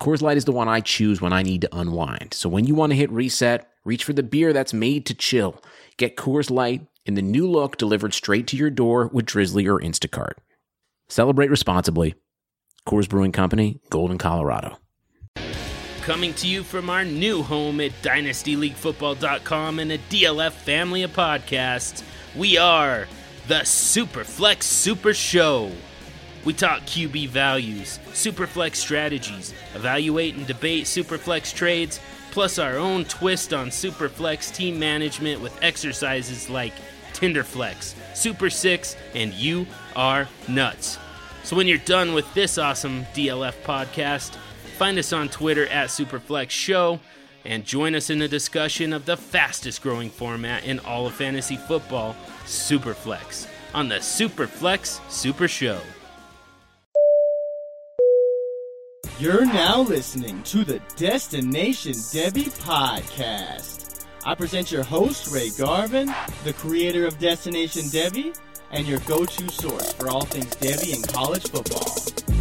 Coors Light is the one I choose when I need to unwind. So when you want to hit reset, reach for the beer that's made to chill. Get Coors Light in the new look delivered straight to your door with Drizzly or Instacart. Celebrate responsibly. Coors Brewing Company, Golden, Colorado. Coming to you from our new home at dynastyleaguefootball.com and a DLF family of podcasts, we are the Superflex Super Show. We talk QB values, Superflex strategies, evaluate and debate Superflex trades, plus our own twist on Superflex team management with exercises like Tinderflex, Super 6, and You Are Nuts. So when you're done with this awesome DLF podcast, find us on Twitter at Superflex Show and join us in the discussion of the fastest growing format in all of fantasy football, Superflex, on the Superflex Super Show. You're now listening to the Destination Devy podcast. I present your host, Ray Garvin, the creator of Destination Devy, and your go to source for all things Devy and college football.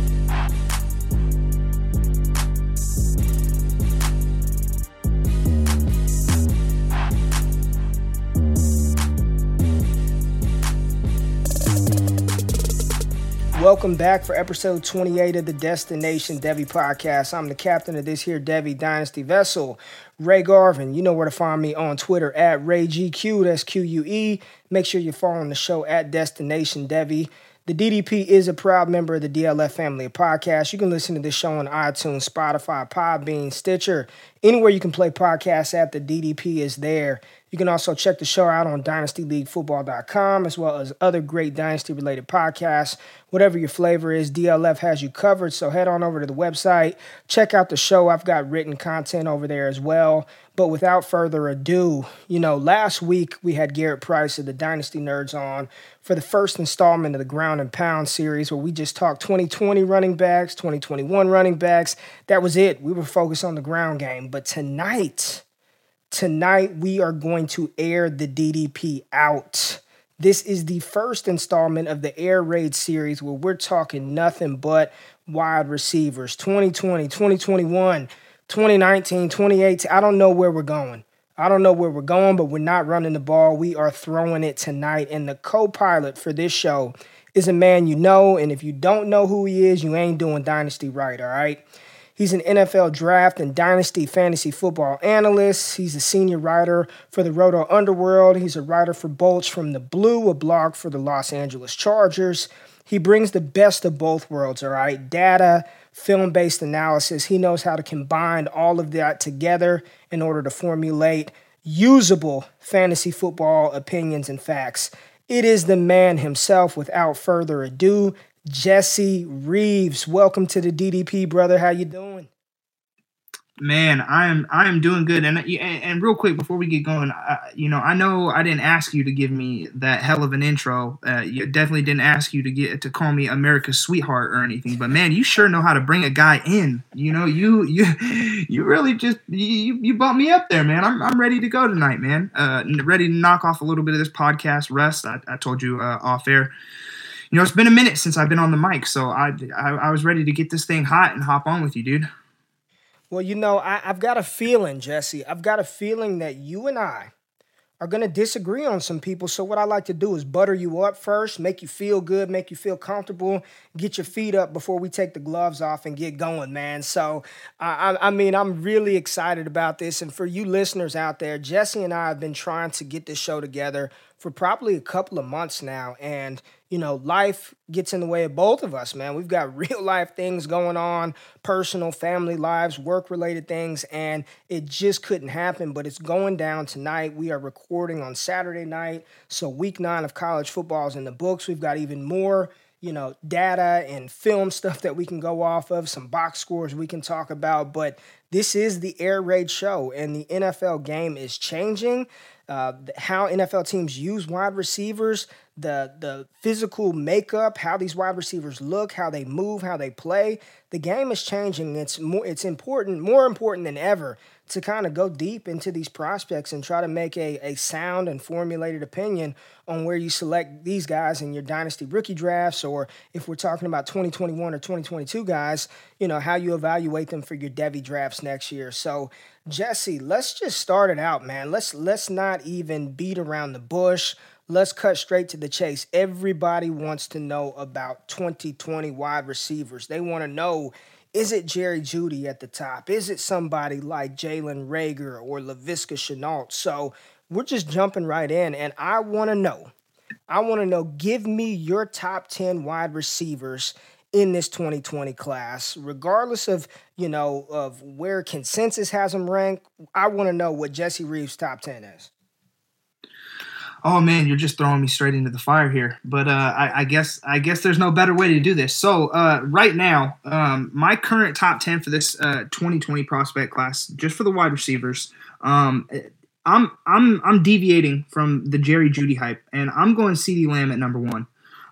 Welcome back for episode 28 of the Destination Devy podcast. I'm the captain of this here Devy Dynasty vessel, Ray Garvin. You know where to find me on Twitter at RayGQ, that's Q U E. Make sure you're following the show at Destination Devy. The DDP is a proud member of the DLF family of podcasts. You can listen to this show on iTunes, Spotify, Podbean, Stitcher, anywhere you can play podcasts at. The DDP is there. You can also check the show out on dynastyleaguefootball.com as well as other great dynasty related podcasts. Whatever your flavor is, DLF has you covered. So head on over to the website, check out the show. I've got written content over there as well. But without further ado, you know, last week we had Garrett Price of the Dynasty Nerds on for the first installment of the Ground and Pound series where we just talked 2020 running backs, 2021 running backs. That was it. We were focused on the ground game. But tonight, Tonight, we are going to air the DDP out. This is the first installment of the Air Raid series where we're talking nothing but wide receivers 2020, 2021, 2019, 2018. I don't know where we're going. I don't know where we're going, but we're not running the ball. We are throwing it tonight. And the co pilot for this show is a man you know. And if you don't know who he is, you ain't doing Dynasty right, all right? He's an NFL draft and dynasty fantasy football analyst. He's a senior writer for the Roto Underworld. He's a writer for Bolts from the Blue, a blog for the Los Angeles Chargers. He brings the best of both worlds, all right? Data, film based analysis. He knows how to combine all of that together in order to formulate usable fantasy football opinions and facts. It is the man himself, without further ado, Jesse Reeves. Welcome to the DDP, brother. How you doing? Man, I'm I'm doing good, and and, and real quick before we get going, you know, I know I didn't ask you to give me that hell of an intro. Uh, you definitely didn't ask you to get to call me America's sweetheart or anything, but man, you sure know how to bring a guy in. You know, you you you really just you you bumped me up there, man. I'm I'm ready to go tonight, man. Uh, ready to knock off a little bit of this podcast rest. I, I told you uh, off air you know, it's been a minute since I've been on the mic, so I, I, I was ready to get this thing hot and hop on with you, dude. Well, you know, I, I've got a feeling, Jesse. I've got a feeling that you and I are going to disagree on some people. So, what I like to do is butter you up first, make you feel good, make you feel comfortable, get your feet up before we take the gloves off and get going, man. So, I, I mean, I'm really excited about this. And for you listeners out there, Jesse and I have been trying to get this show together for probably a couple of months now. And you know, life gets in the way of both of us, man. We've got real life things going on, personal, family lives, work related things, and it just couldn't happen. But it's going down tonight. We are recording on Saturday night. So, week nine of college football is in the books. We've got even more you know, data and film stuff that we can go off of, some box scores we can talk about. But this is the air raid show, and the NFL game is changing. Uh, how NFL teams use wide receivers, the the physical makeup, how these wide receivers look, how they move, how they play. The game is changing. It's more it's important, more important than ever to kind of go deep into these prospects and try to make a, a sound and formulated opinion on where you select these guys in your dynasty rookie drafts, or if we're talking about 2021 or 2022 guys, you know, how you evaluate them for your Devy drafts next year. So, Jesse, let's just start it out, man. Let's let's not even beat around the bush. Let's cut straight to the chase. Everybody wants to know about 2020 wide receivers. They want to know is it Jerry Jeudy at the top? Is it somebody like Jalen Reagor or Laviska Shenault? So we're just jumping right in, and I want to know. I want to know. Give me your top ten wide receivers in this 2020 class, regardless of you know of where consensus has them ranked. I want to know what Jesse Reeves' top ten is oh man, you're just throwing me straight into the fire here. But uh, I, I, guess I guess there's no better way to do this. So uh, right now, um, my current top ten for this uh, 2020 prospect class, just for the wide receivers, um, I'm I'm I'm deviating from the Jerry Jeudy hype, and I'm going CeeDee Lamb at number one.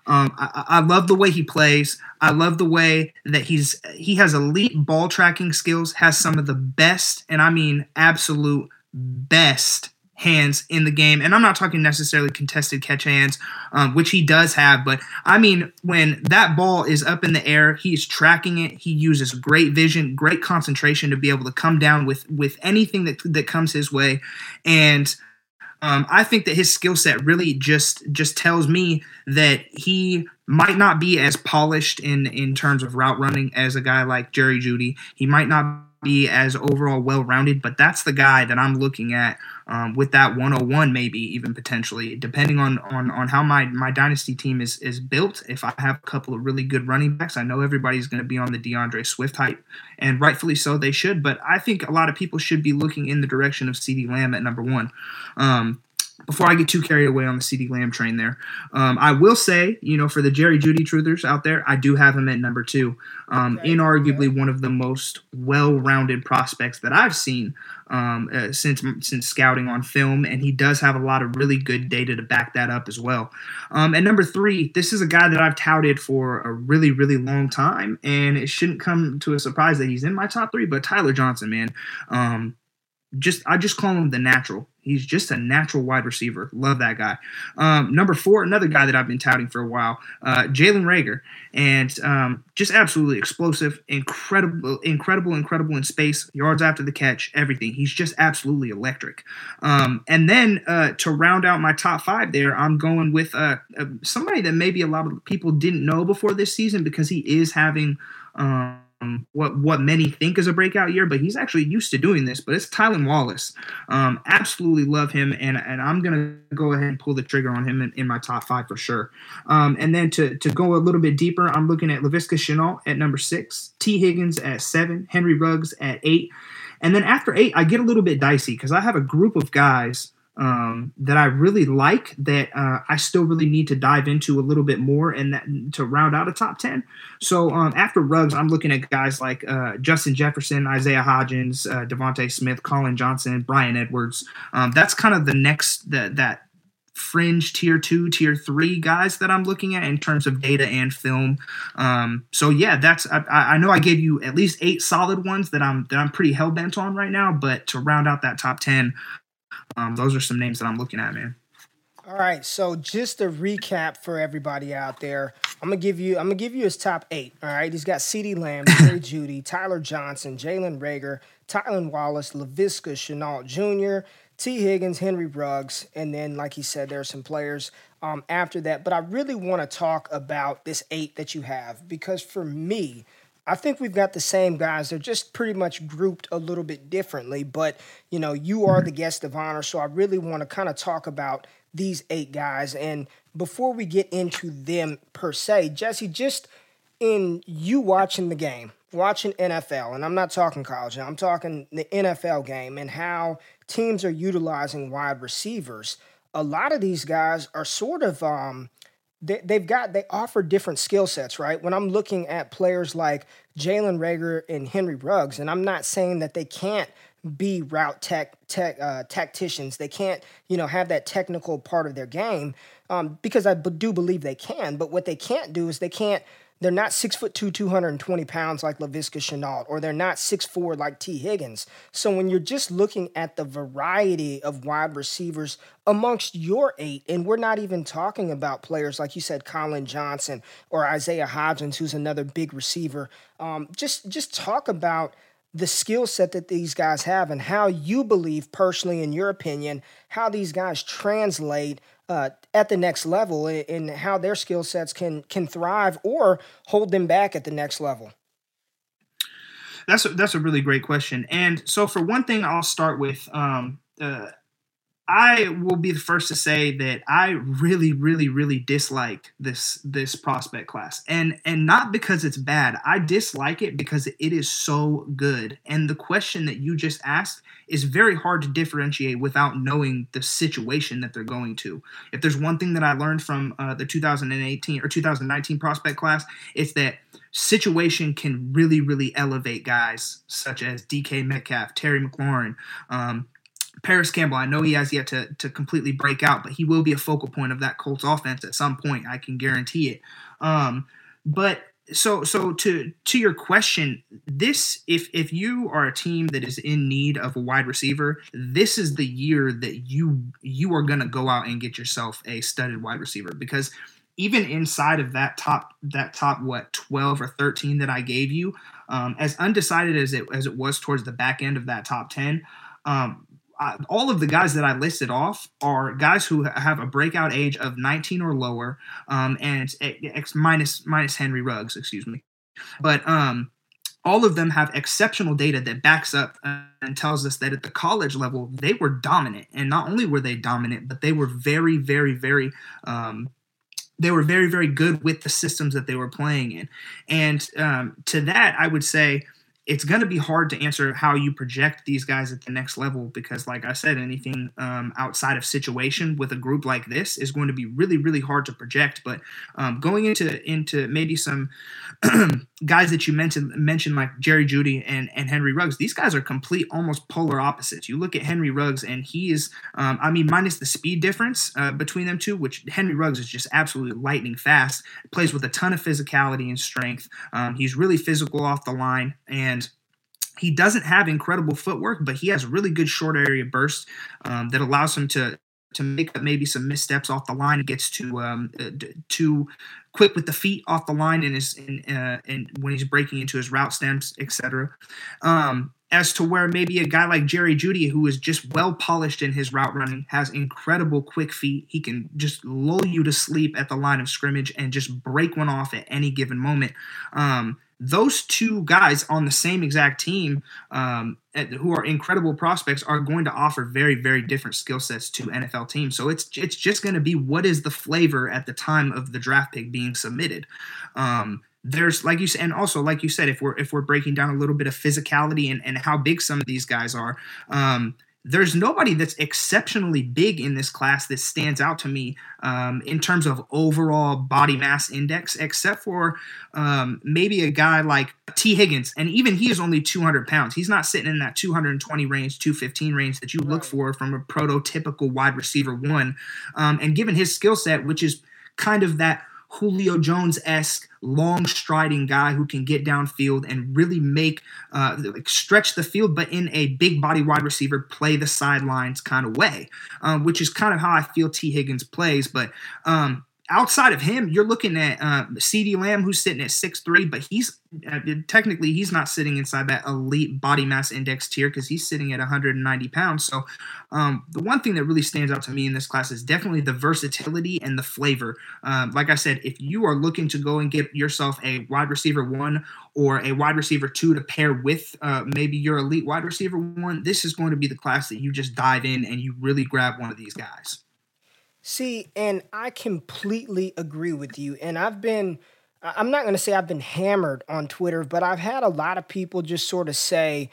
Um, I, I, love the way he plays. I love the way that he's he has elite ball tracking skills. Has some of the best, and I mean absolute best hands in the game. And I'm not talking necessarily contested catch hands, um, which he does have, but I mean, when that ball is up in the air, he's tracking it. He uses great vision, great concentration to be able to come down with, with anything that, that comes his way. And um, I think that his skill set really just just tells me that he might not be as polished in in terms of route running as a guy like Jerry Jeudy. He might not be as overall well rounded, but that's the guy that I'm looking at um, with that 101, maybe even potentially, depending on on on how my my dynasty team is is built. If I have a couple of really good running backs, I know everybody's going to be on the D'Andre Swift hype, and rightfully so, they should. But I think a lot of people should be looking in the direction of CeeDee Lamb at number one. Um, before I get too carried away on the CeeDee Lamb train there, um, I will say, you know, for the Jerry Jeudy truthers out there, I do have him at number two. Um, okay. Inarguably one of the most well-rounded prospects that I've seen um, uh, since since scouting on film, and he does have a lot of really good data to back that up as well. Um, and number three, this is a guy that I've touted for a really really long time, and it shouldn't come to a surprise that he's in my top three. But Tyler Johnson, man, um, just I just call him the natural. He's just a natural wide receiver. Love that guy. Um, number four, another guy that I've been touting for a while, uh, Jalen Reagor, and um, just absolutely explosive, incredible, incredible, incredible in space, yards after the catch, everything. He's just absolutely electric. Um, and then uh, to round out my top five, there, I'm going with uh, uh somebody that maybe a lot of people didn't know before this season because he is having. Um, um, what what many think is a breakout year, but he's actually used to doing this. But it's Tylan Wallace. Um, absolutely love him, and and I'm gonna go ahead and pull the trigger on him in, in my top five for sure. Um, and then to to go a little bit deeper, I'm looking at Laviska Shenault at number six, Tee Higgins at seven, Henry Ruggs at eight, and then after eight, I get a little bit dicey because I have a group of guys um, that I really like that uh, I still really need to dive into a little bit more and that to round out a top 10. So um, after Ruggs, I'm looking at guys like uh, Justin Jefferson, Isaiah Hodgins, uh, DeVonta Smith, Collin Johnson, Bryan Edwards. Um, that's kind of the next that that fringe tier two, tier three guys that I'm looking at in terms of data and film. Um, so yeah, that's I, I, know I gave you at least eight solid ones that I'm that I'm pretty hell bent on right now. But to round out that top ten, um, those are some names that I'm looking at, man. All right, so just a recap for everybody out there. I'm gonna give you I'm gonna give you his top eight. All right, he's got CeeDee Lamb, Jerry Jeudy, Tyler Johnson, Jalen Reagor, Tylan Wallace, Laviska Shenault Jr., Tee Higgins, Henry Ruggs, and then, like he said, there are some players um, after that. But I really want to talk about this eight that you have because for me, I think we've got the same guys. They're just pretty much grouped a little bit differently. But, you know, you are the guest of honor. So I really want to kind of talk about these eight guys. And before we get into them per se, Jesse, just in you watching the game, watching NFL, and I'm not talking college I'm talking the NFL game and how teams are utilizing wide receivers. A lot of these guys are sort of um, they, they've got they offer different skill sets, right? When I'm looking at players like Jalen Reagor and Henry Ruggs, and I'm not saying that they can't be route tech, tech uh, tacticians. They can't, you know, have that technical part of their game um, because I do believe they can. But what they can't do is they can't they're not six foot two, 220 pounds like Laviska Shenault, or they're not six four like Tee Higgins. So when you're just looking at the variety of wide receivers amongst your eight, and we're not even talking about players like you said, Collin Johnson or Isaiah Hodgins, who's another big receiver. Um, just just talk about the skill set that these guys have and how you believe personally in your opinion how these guys translate uh, at the next level and how their skill sets can can thrive or hold them back at the next level? That's a, that's a really great question. And so for one thing, I'll start with um, uh, I will be the first to say that I really, really, really dislike this this prospect class, and and not because it's bad. I dislike it because it is so good. And the question that you just asked is very hard to differentiate without knowing the situation that they're going to. If there's one thing that I learned from uh, the 2018 or 2019 prospect class, it's that situation can really, really elevate guys such as DK Metcalf, Terry McLaurin. Um, Parris Campbell, I know he has yet to, to completely break out, but he will be a focal point of that Colts offense at some point. I can guarantee it. Um, but so so to to your question, this if if you are a team that is in need of a wide receiver, this is the year that you you are gonna go out and get yourself a studded wide receiver because even inside of that top that top what 12 or 13 that I gave you, um, as undecided as it as it was towards the back end of that top 10, um, all of the guys that I listed off are guys who have a breakout age of 19 or lower, um, and it's minus minus Henry Ruggs, excuse me. But um, all of them have exceptional data that backs up and tells us that at the college level they were dominant, and not only were they dominant, but they were very, very, very um, they were very, very good with the systems that they were playing in. And um, to that, I would say it's going to be hard to answer how you project these guys at the next level because like i said anything um, outside of situation with a group like this is going to be really really hard to project. But um, going into into maybe some guys that you mentioned mentioned like jerry Jeudy and and henry ruggs these guys are complete almost polar opposites. You look at henry ruggs and he is um, i mean minus the speed difference uh, between them two which henry ruggs is just absolutely lightning fast plays with a ton of physicality and strength. Um, he's really physical off the line and he doesn't have incredible footwork, but he has really good short area burst um, that allows him to to make up maybe some missteps off the line. He gets too um, uh, quick with the feet off the line and is in, uh, and when he's breaking into his route stems, etc. Um, as to where maybe a guy like Jerry Jeudy, who is just well polished in his route running, has incredible quick feet. He can just lull you to sleep at the line of scrimmage and just break one off at any given moment. Um, those two guys on the same exact team um, who are incredible prospects are going to offer very very different skill sets to NFL teams. So it's it's just going to be what is the flavor at the time of the draft pick being submitted. Um, there's like you said, and also like you said, if we're if we're breaking down a little bit of physicality and, and how big some of these guys are, um, there's nobody that's exceptionally big in this class that stands out to me um, in terms of overall body mass index, except for um, maybe a guy like Tee Higgins. And even he is only 200 pounds. He's not sitting in that 220 range, 215 range that you look for from a prototypical wide receiver one. Um, and given his skill set, which is kind of that Julio Jones esque long striding guy who can get downfield and really make uh, like stretch the field, but in a big body wide receiver play the sidelines kind of way, um, which is kind of how I feel Tee Higgins plays. But um, outside of him, you're looking at uh, CeeDee Lamb, who's sitting at six three, but he's uh, technically he's not sitting inside that elite body mass index tier because he's sitting at 190 pounds. So um, the one thing that really stands out to me in this class is definitely the versatility and the flavor. Um, like I said, if you are looking to go and get yourself a wide receiver one or a wide receiver two to pair with uh, maybe your elite wide receiver one, this is going to be the class that you just dive in and you really grab one of these guys. See, and I completely agree with you. And I've been, I'm not going to say I've been hammered on Twitter, but I've had a lot of people just sort of say,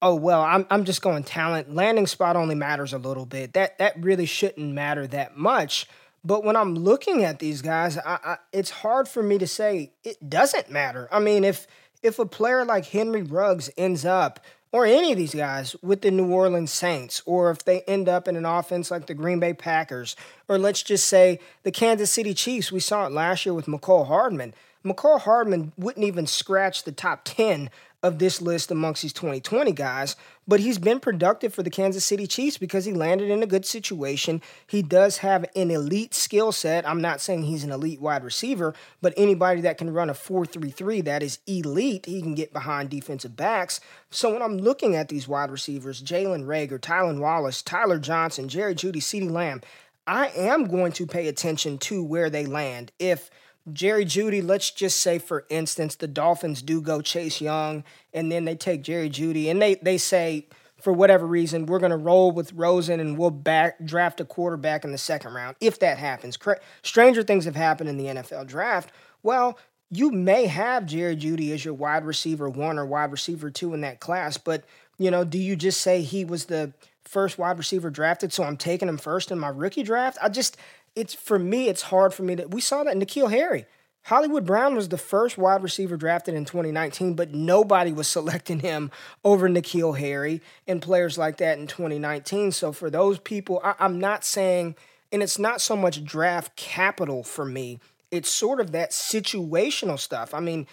oh, well, I'm, I'm just going talent. Landing spot only matters a little bit. That, that really shouldn't matter that much. But when I'm looking at these guys, I, I, it's hard for me to say it doesn't matter. I mean, if if a player like Henry Ruggs ends up or any of these guys with the New Orleans Saints, or if they end up in an offense like the Green Bay Packers, or let's just say the Kansas City Chiefs. We saw it last year with Mecole Hardman. Mecole Hardman wouldn't even scratch the top 10 of this list amongst these 2020 guys, but he's been productive for the Kansas City Chiefs because he landed in a good situation. He does have an elite skill set. I'm not saying he's an elite wide receiver, but anybody that can run a 4-3-3 that is elite, he can get behind defensive backs. So when I'm looking at these wide receivers, Jalen Reagor, Tylan Wallace, Tyler Johnson, Jerry Jeudy, CeeDee Lamb, I am going to pay attention to where they land. If Jerry Jeudy, let's just say for instance, the Dolphins do go Chase Young and then they take Jerry Jeudy, and they they say for whatever reason we're going to roll with Rosen and we'll back draft a quarterback in the second round if that happens. Stranger things have happened in the NFL draft. Well, you may have Jerry Jeudy as your wide receiver 1 or wide receiver 2 in that class, but you know, do you just say he was the first wide receiver drafted, so I'm taking him first in my rookie draft? I just it's for me, it's hard for me to. We saw that N'Keal Harry. Hollywood Brown was the first wide receiver drafted in 2019, but nobody was selecting him over N'Keal Harry and players like that in 2019. So for those people, I, I'm not saying, and it's not so much draft capital for me. It's sort of that situational stuff. I mean,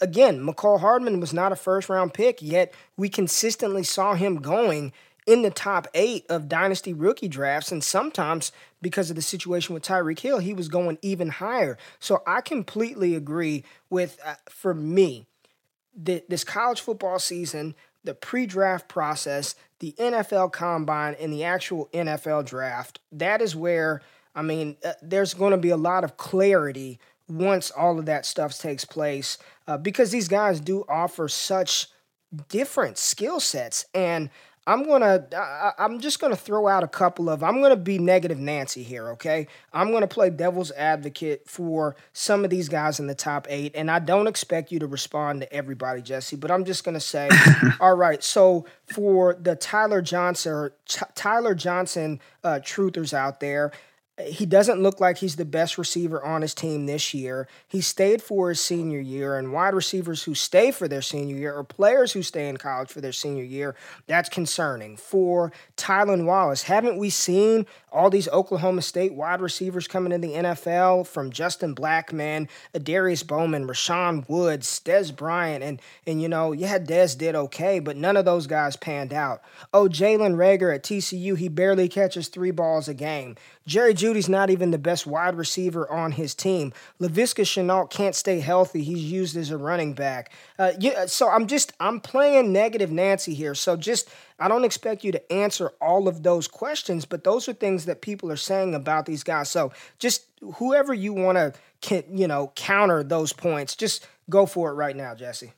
again, Mecole Hardman was not a first round pick, yet we consistently saw him going in the top eight of dynasty rookie drafts. And sometimes, because of the situation with Tyreek Hill, he was going even higher. So I completely agree with, uh, for me, the, this college football season, the pre draft process, the NFL combine, and the actual NFL draft, that is where, I mean, uh, there's going to be a lot of clarity once all of that stuff takes place uh, because these guys do offer such different skill sets. And I'm gonna I, I'm just gonna throw out a couple of I'm gonna be negative Nancy here, okay? I'm gonna play devil's advocate for some of these guys in the top eight, and I don't expect you to respond to everybody, Jesse, but I'm just gonna say, all right. So for the Tyler Johnson Tyler Johnson uh, truthers out there, he doesn't look like he's the best receiver on his team this year. He stayed for his senior year, and wide receivers who stay for their senior year or players who stay in college for their senior year, that's concerning. For Tylan Wallace, haven't we seen all these Oklahoma State wide receivers coming in the NFL from Justin Blackmon, Darius Bowman, Rashaun Woods, Dez Bryant, and and you know, yeah, Dez did okay, but none of those guys panned out. Oh, Jalen Reagor at TCU, he barely catches three balls a game. Jerry Jeudy's not even the best wide receiver on his team. Laviska Shenault can't stay healthy. He's used as a running back. Uh, so I'm just I'm playing negative Nancy here. So just I don't expect you to answer all of those questions, but those are things that people are saying about these guys. So just whoever you want to you know counter those points, just go for it right now, Jesse.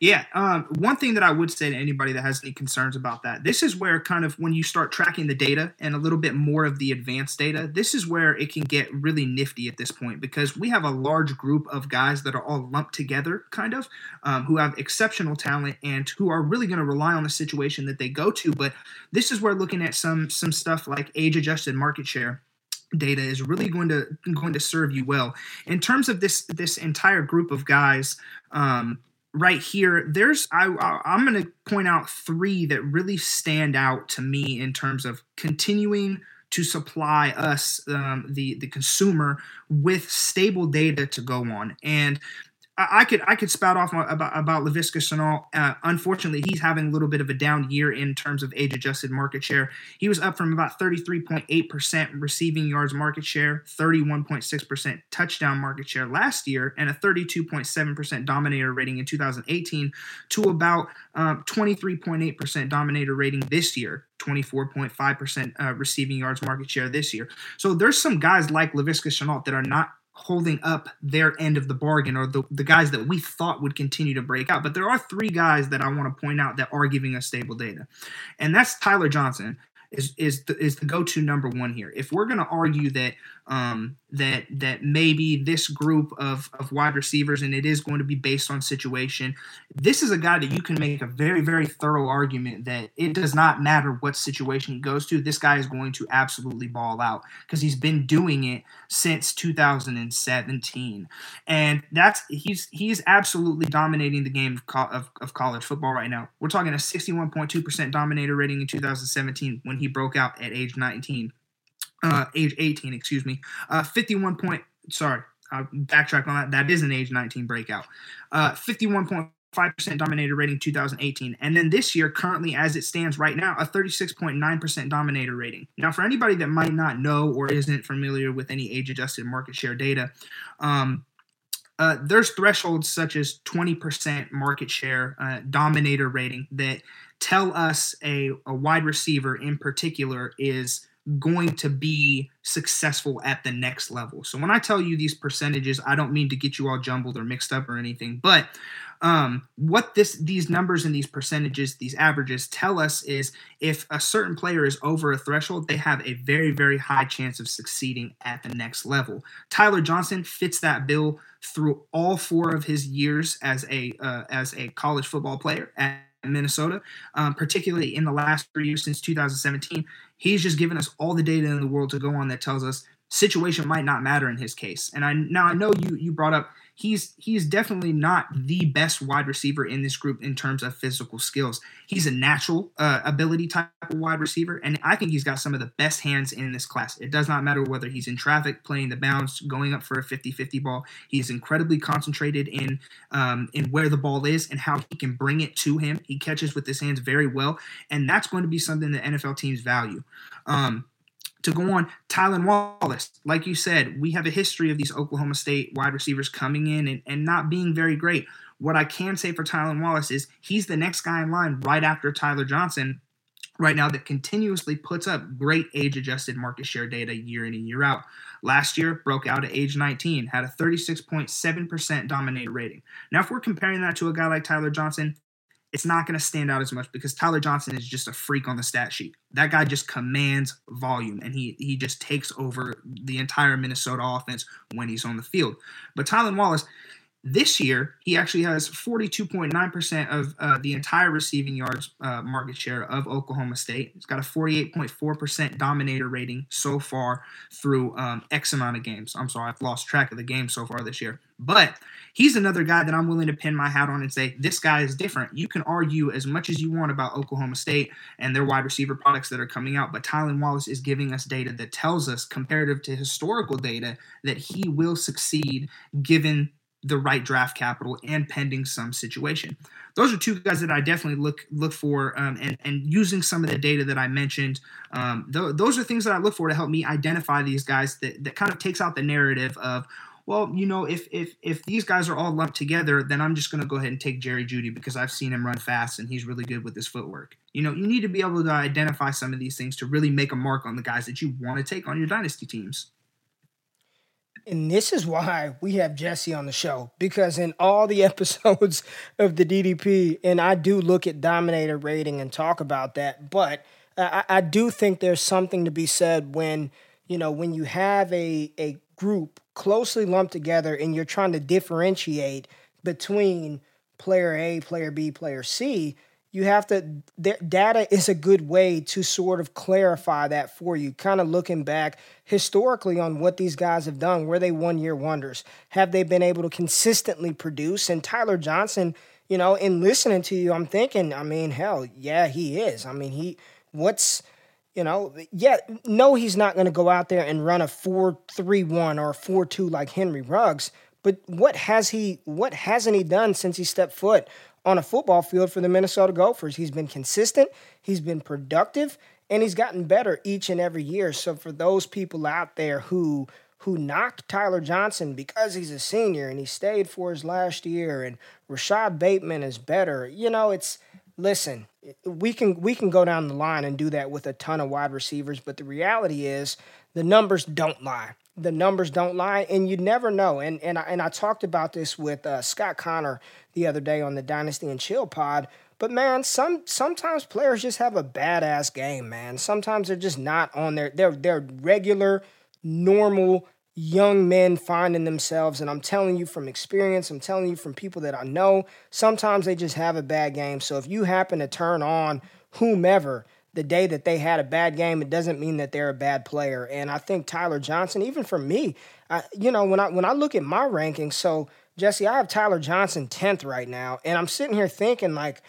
Yeah. Um, one thing that I would say to anybody that has any concerns about that, this is where kind of when you start tracking the data and a little bit more of the advanced data, this is where it can get really nifty at this point because we have a large group of guys that are all lumped together, kind of, um, who have exceptional talent and who are really going to rely on the situation that they go to. But this is where looking at some some stuff like age adjusted market share data is really going to going to serve you well in terms of this this entire group of guys um, right here there's I, I i'm going to point out three that really stand out to me in terms of continuing to supply us um, the the consumer with stable data to go on. And I could I could spout off about about Laviska Shenault. Uh, unfortunately, he's having a little bit of a down year in terms of age adjusted market share. He was up from about 33.8 percent receiving yards market share, 31.6 percent touchdown market share last year, and a 32.7 percent dominator rating in 2018 to about um, 23.8 percent dominator rating this year. 24.5% uh, receiving yards market share this year. So there's some guys like Laviska Shenault that are not holding up their end of the bargain or the, the guys that we thought would continue to break out. But there are three guys that I want to point out that are giving us stable data. And that's Tyler Johnson is is the, is the go-to number one here. If we're going to argue that um, that that maybe this group of, of wide receivers, and it is going to be based on situation. This is a guy that you can make a very very thorough argument that it does not matter what situation he goes to. This guy is going to absolutely ball out because he's been doing it since 2017, and that's he's he's absolutely dominating the game of, co- of, of college football right now. We're talking a 61.2 percent dominator rating in 2017 when he broke out at age 19 uh, age 18, excuse me. Uh, 51 point, sorry, I'll backtrack on that. That is an age 19 breakout. Uh, 51.5% dominator rating 2018. And then this year, currently as it stands right now, a 36.9% dominator rating. Now, for anybody that might not know or isn't familiar with any age adjusted market share data, um, uh, there's thresholds such as 20% market share uh, dominator rating that tell us a, a wide receiver in particular is going to be successful at the next level. So when I tell you these percentages, I don't mean to get you all jumbled or mixed up or anything, but um, what this these numbers and these percentages, these averages tell us is if a certain player is over a threshold, they have a very very high chance of succeeding at the next level. Tyler Johnson fits that bill through all four of his years as a uh, as a college football player at Minnesota, um, particularly in the last three years since 2017. He's just given us all the data in the world to go on that tells us situation might not matter in his case. And I now I know you you brought up he's he's definitely not the best wide receiver in this group in terms of physical skills. He's a natural uh, ability type of wide receiver, and I think he's got some of the best hands in this class. It does not matter whether he's in traffic, playing the bounce, going up for a 50-50 ball. He's incredibly concentrated in um, in where the ball is and how he can bring it to him. He catches with his hands very well, and that's going to be something that NFL teams value. Um, to go on, Tylan Wallace, like you said, we have a history of these Oklahoma State wide receivers coming in and, and not being very great. What I can say for Tylan Wallace is he's the next guy in line right after Tyler Johnson right now that continuously puts up great age adjusted market share data year in and year out. Last year, broke out at age 19, had a 36.7% dominator rating. Now, if we're comparing that to a guy like Tyler Johnson, it's not going to stand out as much because Tyler Johnson is just a freak on the stat sheet. That guy just commands volume and he he just takes over the entire Minnesota offense when he's on the field. But Tylan Wallace, this year, he actually has 42.9% of uh, the entire receiving yards uh, market share of Oklahoma State. He's got a 48.4% dominator rating so far through um, X amount of games. I'm sorry, I've lost track of the games so far this year. But he's another guy that I'm willing to pin my hat on and say, this guy is different. You can argue as much as you want about Oklahoma State and their wide receiver products that are coming out, but Tylan Wallace is giving us data that tells us, comparative to historical data, that he will succeed given the right draft capital and pending some situation. Those are two guys that I definitely look look for, um, and and using some of the data that I mentioned. Um, th- those are things that I look for to help me identify these guys. That that kind of takes out the narrative of, well, you know, if if if these guys are all lumped together, then I'm just going to go ahead and take Jerry Jeudy because I've seen him run fast and he's really good with his footwork. You know, you need to be able to identify some of these things to really make a mark on the guys that you want to take on your dynasty teams. And this is why we have Jesse on the show because in all the episodes of the DDP, and I do look at dominator rating and talk about that, but I, I do think there's something to be said when you know when you have a a group closely lumped together and you're trying to differentiate between player A, player B, player C you have to data is a good way to sort of clarify that for you kind of looking back historically on what these guys have done. Were they one year wonders? Have they been able to consistently produce? And tyler johnson you know in listening to you i'm thinking i mean hell yeah he is. I mean he what's you know yeah no he's not going to go out there and run a 4-3-1 or 4-2 like henry ruggs but what has he what hasn't he done since he stepped foot on a football field for the Minnesota Gophers. He's been consistent, he's been productive, and he's gotten better each and every year. So for those people out there who who knocked Tyler Johnson because he's a senior and he stayed for his last year and Rashod Bateman is better, you know, it's listen, we can we can go down the line and do that with a ton of wide receivers, but the reality is the numbers don't lie the numbers don't lie, and you never know. And and I, and I talked about this with uh, Scott Connor the other day on the Dynasty and Chill pod. But man, some sometimes players just have a badass game, man. Sometimes they're just not on their they're they're regular, normal young men finding themselves. And I'm telling you from experience, I'm telling you from people that I know, sometimes they just have a bad game. So if you happen to turn on whomever the day that they had a bad game, it doesn't mean that they're a bad player. And I think Tyler Johnson, even for me, I, you know, when I when I look at my rankings, so Jesse, I have Tyler Johnson tenth right now, and I'm sitting here thinking like,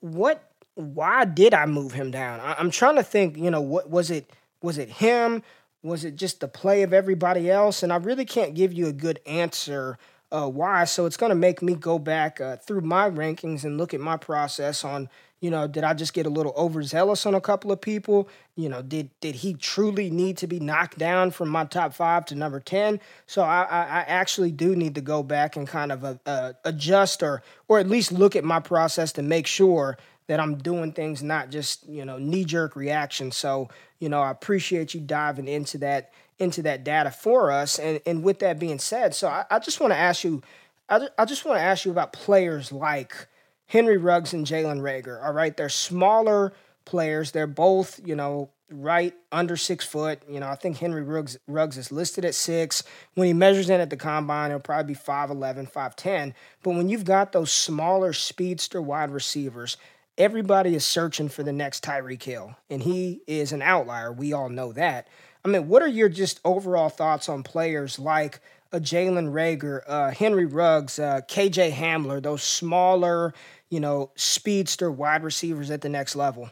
what? Why did I move him down? I, I'm trying to think. You know, what was it? Was it him? Was it just the play of everybody else? And I really can't give you a good answer uh, why. So it's going to make me go back uh, through my rankings and look at my process on you know, did I just get a little overzealous on a couple of people? You know, did did he truly need to be knocked down from my top five to number ten? So I, I, I actually do need to go back and kind of uh, uh, adjust or or at least look at my process to make sure that I'm doing things not just you know knee jerk reaction. So you know, I appreciate you diving into that into that data for us. And and with that being said, so I, I just want to ask you, I, I just want to ask you about players like. Henry Ruggs and Jalen Reagor. All right, they're smaller players. They're both, you know, right under six foot. You know, I think Henry Ruggs, Ruggs is listed at six. When he measures in at the combine, he'll probably be 5'11, 5'10. But when you've got those smaller speedster wide receivers, everybody is searching for the next Tyreek Hill, and he is an outlier. We all know that. I mean, what are your just overall thoughts on players like a Jalen Reagor, uh, Henry Ruggs, uh, KJ Hamler, those smaller, you know, speedster wide receivers at the next level?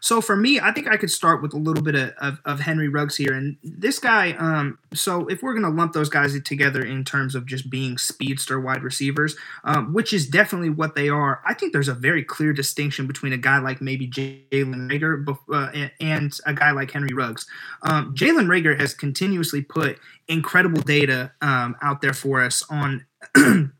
So for me, I think I could start with a little bit of, of, of Henry Ruggs here. And this guy, um, so if we're going to lump those guys together in terms of just being speedster wide receivers, um, which is definitely what they are, I think there's a very clear distinction between a guy like maybe Jalen Reagor uh, and a guy like Henry Ruggs. Um, Jalen Reagor has continuously put incredible data um, out there for us on.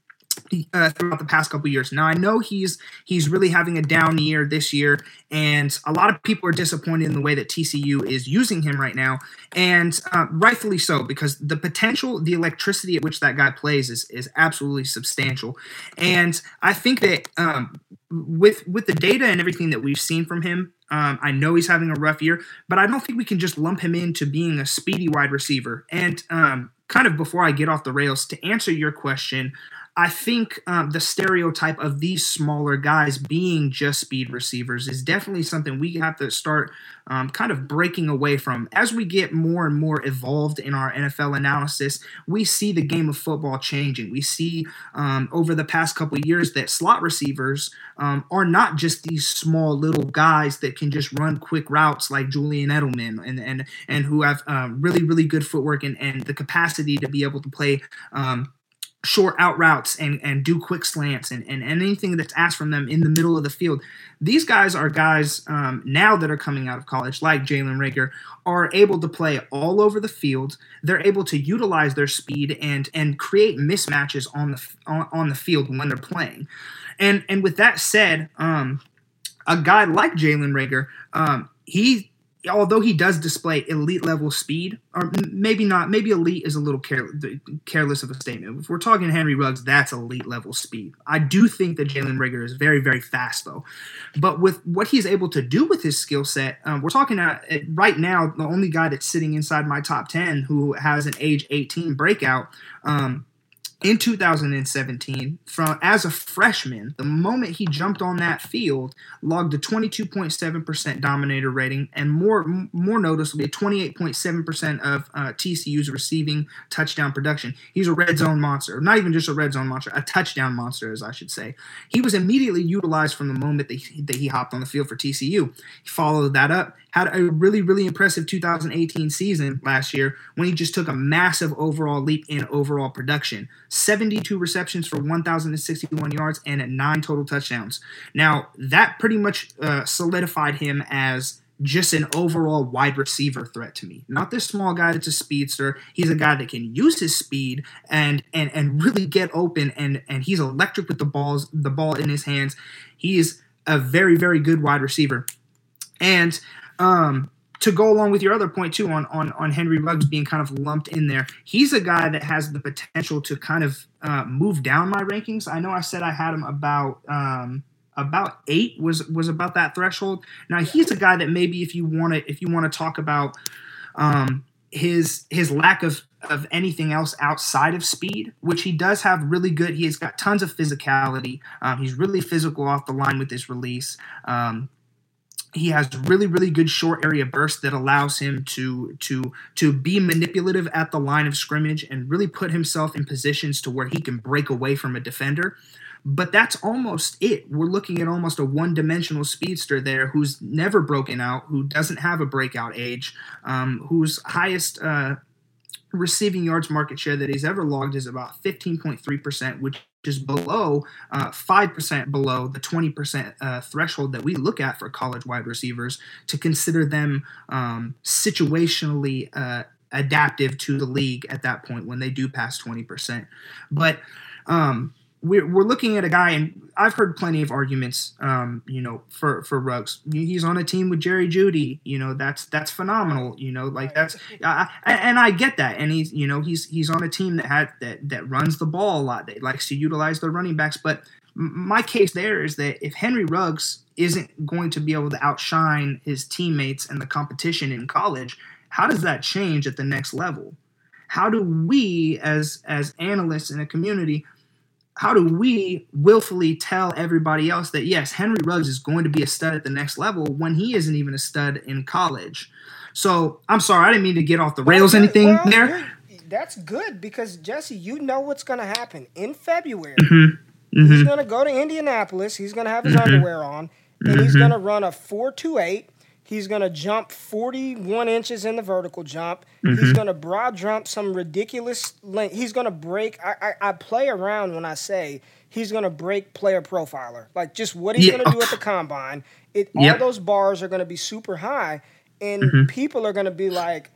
uh, throughout the past couple years. Now I know he's he's really having a down year this year, and a lot of people are disappointed in the way that TCU is using him right now, and uh, rightfully so because the potential, the electricity at which that guy plays is is absolutely substantial, and I think that um, with with the data and everything that we've seen from him. Um, I know he's having a rough year, but I don't think we can just lump him into being a speedy wide receiver. And um, kind of before I get off the rails, to answer your question, I think um, the stereotype of these smaller guys being just speed receivers is definitely something we have to start um, kind of breaking away from. As we get more and more evolved in our NFL analysis, we see the game of football changing. We see um, over the past couple years that slot receivers um, are not just these small little guys that can just run quick routes like Julian Edelman and and and who have um, really really good footwork and and the capacity to be able to play um, short out routes and, and do quick slants and, and anything that's asked from them in the middle of the field. These guys are guys um, now that are coming out of college, like Jalen Reagor, are able to play all over the field. They're able to utilize their speed and and create mismatches on the on, on the field when they're playing. And and with that said, um, a guy like Jalen Reagor, um, he although he does display elite level speed, or maybe not, maybe elite is a little care, careless of a statement. If we're talking Henry Ruggs, that's elite level speed. I do think that Jalen Reagor is very, very fast though. But with what he's able to do with his skill set, um, we're talking at, at, right now, the only guy that's sitting inside my top 10 who has an age 18 breakout. Um, in 2017 from as a freshman the moment he jumped on that field logged a 22.7% dominator rating and more more noticeably 28.7% of uh, tcu's receiving touchdown production. He's a red zone monster not even just a red zone monster a touchdown monster as i should say. He was immediately utilized from the moment that he, that he hopped on the field for tcu he followed that up had a really, really impressive 2018 season last year when he just took a massive overall leap in overall production 72 receptions for 1,061 yards and nine total touchdowns. Now, that pretty much uh, solidified him as just an overall wide receiver threat to me. Not this small guy that's a speedster. He's a guy that can use his speed and and and really get open and and he's electric with the balls the ball in his hands. He is a very very good wide receiver. And um, to go along with your other point too on on on Henry Ruggs being kind of lumped in there, he's a guy that has the potential to kind of uh, move down my rankings. I know I said I had him about um, about eight was was about that threshold. Now he's a guy that maybe if you want to if you want to talk about um, his his lack of of anything else outside of speed, which he does have really good. He's got tons of physicality. Um, he's really physical off the line with his release. Um, he has really really good short area burst that allows him to to to be manipulative at the line of scrimmage and really put himself in positions to where he can break away from a defender. But that's almost it. We're looking at almost a one-dimensional speedster there who's never broken out who doesn't have a breakout age um, whose highest uh, receiving yards market share that he's ever logged is about 15.3%, which is below uh, 5% below the 20% uh, threshold that we look at for college wide receivers to consider them um, situationally uh, adaptive to the league at that point when they do pass 20%. But um, we're, we're looking at a guy, and I've heard plenty of arguments, um, you know, for for Ruggs. He's on a team with Jerry Jeudy. you know, that's that's phenomenal, you know, like that's, I, and I get that, and he's, you know, he's he's on a team that had that that runs the ball a lot, that likes to utilize their running backs. But my case there is that if Henry Ruggs isn't going to be able to outshine his teammates and the competition in college, how does that change at the next level? How do we, as as analysts in a community, how do we willfully tell everybody else that yes, Henry Ruggs is going to be a stud at the next level when he isn't even a stud in college? So I'm sorry, I didn't mean to get off the rails. Well, anything well, there? That's good because Jesse, you know what's going to happen in February. Mm-hmm. Mm-hmm. He's going to go to Indianapolis. He's going to have his mm-hmm. underwear on, and he's mm-hmm. going to run a four two eight He's going to jump 41 inches in the vertical jump. Mm-hmm. He's going to broad jump some ridiculous length. He's going to break. I, I, I, play around when I say he's going to break player profiler. Like just what he's yeah. going to do at the combine. It, yep. All those bars are going to be super high. And mm-hmm. people are going to be like,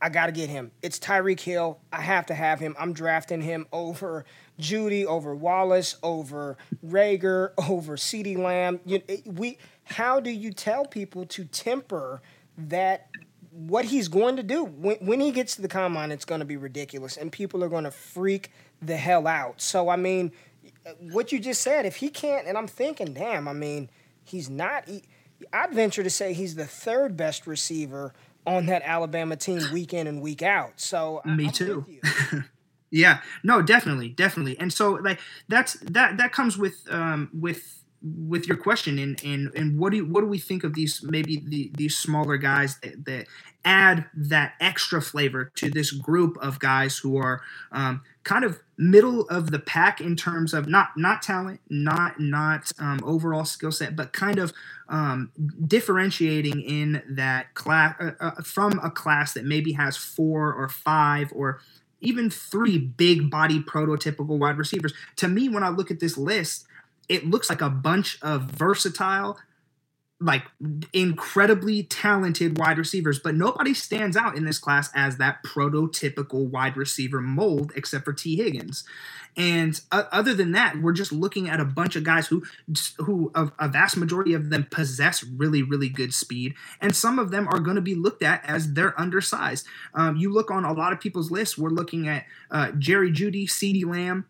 I got to get him. It's Tyreek Hill. I have to have him. I'm drafting him over Jeudy, over Wallace, over Reagor, over CeeDee Lamb. You, we how do you tell people to temper that what he's going to do? When, when he gets to the combine it's going to be ridiculous and people are going to freak the hell out. So i mean what you just said if he can't and i'm thinking damn i mean he's not he, i'd venture to say he's the third best receiver on that alabama team week in and week out. So me I'm too yeah. No definitely definitely. And so like that's that that comes with um with with your question and and and what do you, what do we think of these maybe the, these smaller guys that, that add that extra flavor to this group of guys who are um, kind of middle of the pack in terms of not not talent, not not um, overall skill set, but kind of um, differentiating in that class uh, uh, from a class that maybe has four or five or even three big body prototypical wide receivers. To me, when I look at this list, it looks like a bunch of versatile, like incredibly talented wide receivers, but nobody stands out in this class as that prototypical wide receiver mold except for Tee Higgins. And uh, other than that, we're just looking at a bunch of guys who, who a, a vast majority of them possess really, really good speed, and some of them are going to be looked at as they're undersized. Um, you look on a lot of people's lists. We're looking at uh, Jerry Jeudy, CeeDee Lamb,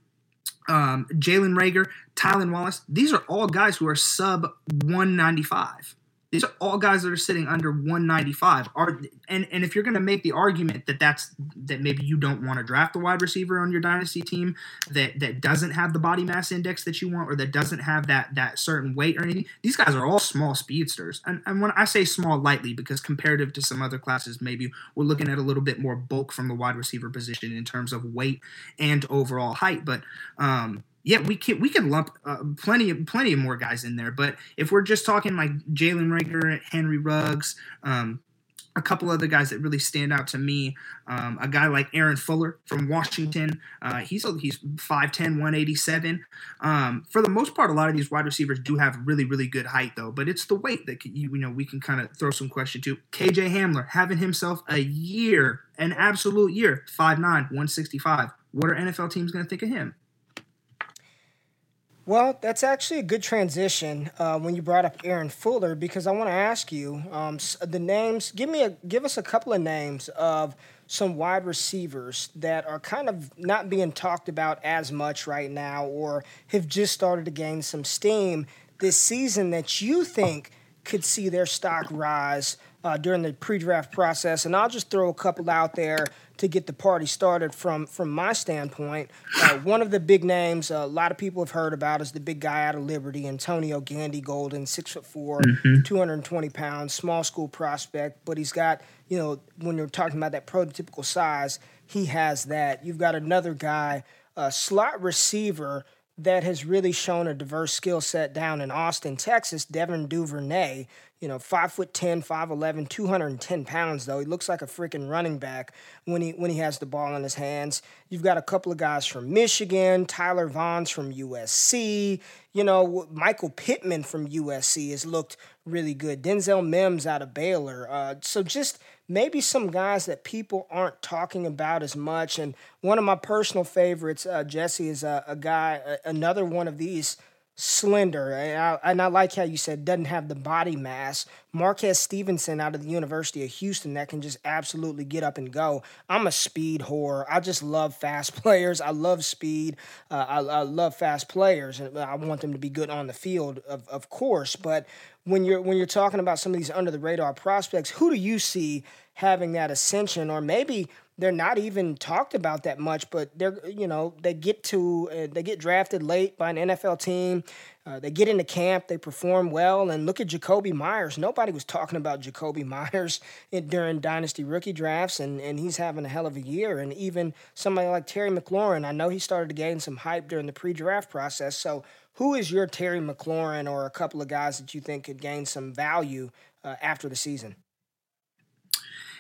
um, Jalen Reagor, Tylan Wallace. These are all guys who are sub 195. These are all guys that are sitting under 195. Are and and if you're going to make the argument that that's that maybe you don't want to draft a wide receiver on your dynasty team that that doesn't have the body mass index that you want or that doesn't have that that certain weight or anything, these guys are all small speedsters. And and when I say small lightly because comparative to some other classes, maybe we're looking at a little bit more bulk from the wide receiver position in terms of weight and overall height, but um yeah, we can we can lump uh, plenty of plenty of more guys in there. But if we're just talking like Jalen Reagor, Henry Ruggs, um, a couple other guys that really stand out to me. Um, a guy like Aaron Fuller from Washington. Uh, he's he's 5'10", 187. Um, for the most part, a lot of these wide receivers do have really, really good height, though. But it's the weight that you, you know we can kind of throw some question to. KJ Hamler having himself a year, an absolute year, 5'9", 165. What are NFL teams going to think of him? Well, that's actually a good transition uh, when you brought up Aaron Fuller because I want to ask you um, the names. Give me a give us a couple of names of some wide receivers that are kind of not being talked about as much right now, or have just started to gain some steam this season that you think could see their stock rise uh, during the pre-draft process. And I'll just throw a couple out there to get the party started from from my standpoint. Uh, one of the big names uh, a lot of people have heard about is the big guy out of Liberty, Antonio Gandy Golden, six foot 4 mm-hmm. 220 pounds, small school prospect, but he's got you know when you're talking about that prototypical size, he has that. You've got another guy, a slot receiver that has really shown a diverse skill set down in Austin, Texas, Devin Duvernay. You know, five foot 10, 5'11, 210 pounds, though. He looks like a freaking running back when he when he has the ball in his hands. You've got a couple of guys from Michigan, Tyler Vaughns from USC. You know, Michael Pittman from USC has looked really good. Denzel Mims out of Baylor. Uh, so just maybe some guys that people aren't talking about as much. And one of my personal favorites, uh, Jesse, is a, a guy, a, another one of these slender. And I, and I, like how you said doesn't have the body mass. Marquez Stevenson out of the University of Houston that can just absolutely get up and go. I'm a speed whore. I just love fast players. I love speed. Uh, I, I, love fast players, and I want them to be good on the field, of, of course. But when you're when you're talking about some of these under the radar prospects, who do you see having that ascension, or maybe they're not even talked about that much, but they're you know they get to uh, they get drafted late by an NFL team. Uh, they get into camp, they perform well, and look at Jakobi Meyers. Nobody was talking about Jakobi Meyers in, during dynasty rookie drafts, and and he's having a hell of a year. And even somebody like Terry McLaurin, I know he started to gain some hype during the pre-draft process. So, who is your Terry McLaurin or a couple of guys that you think could gain some value uh, after the season?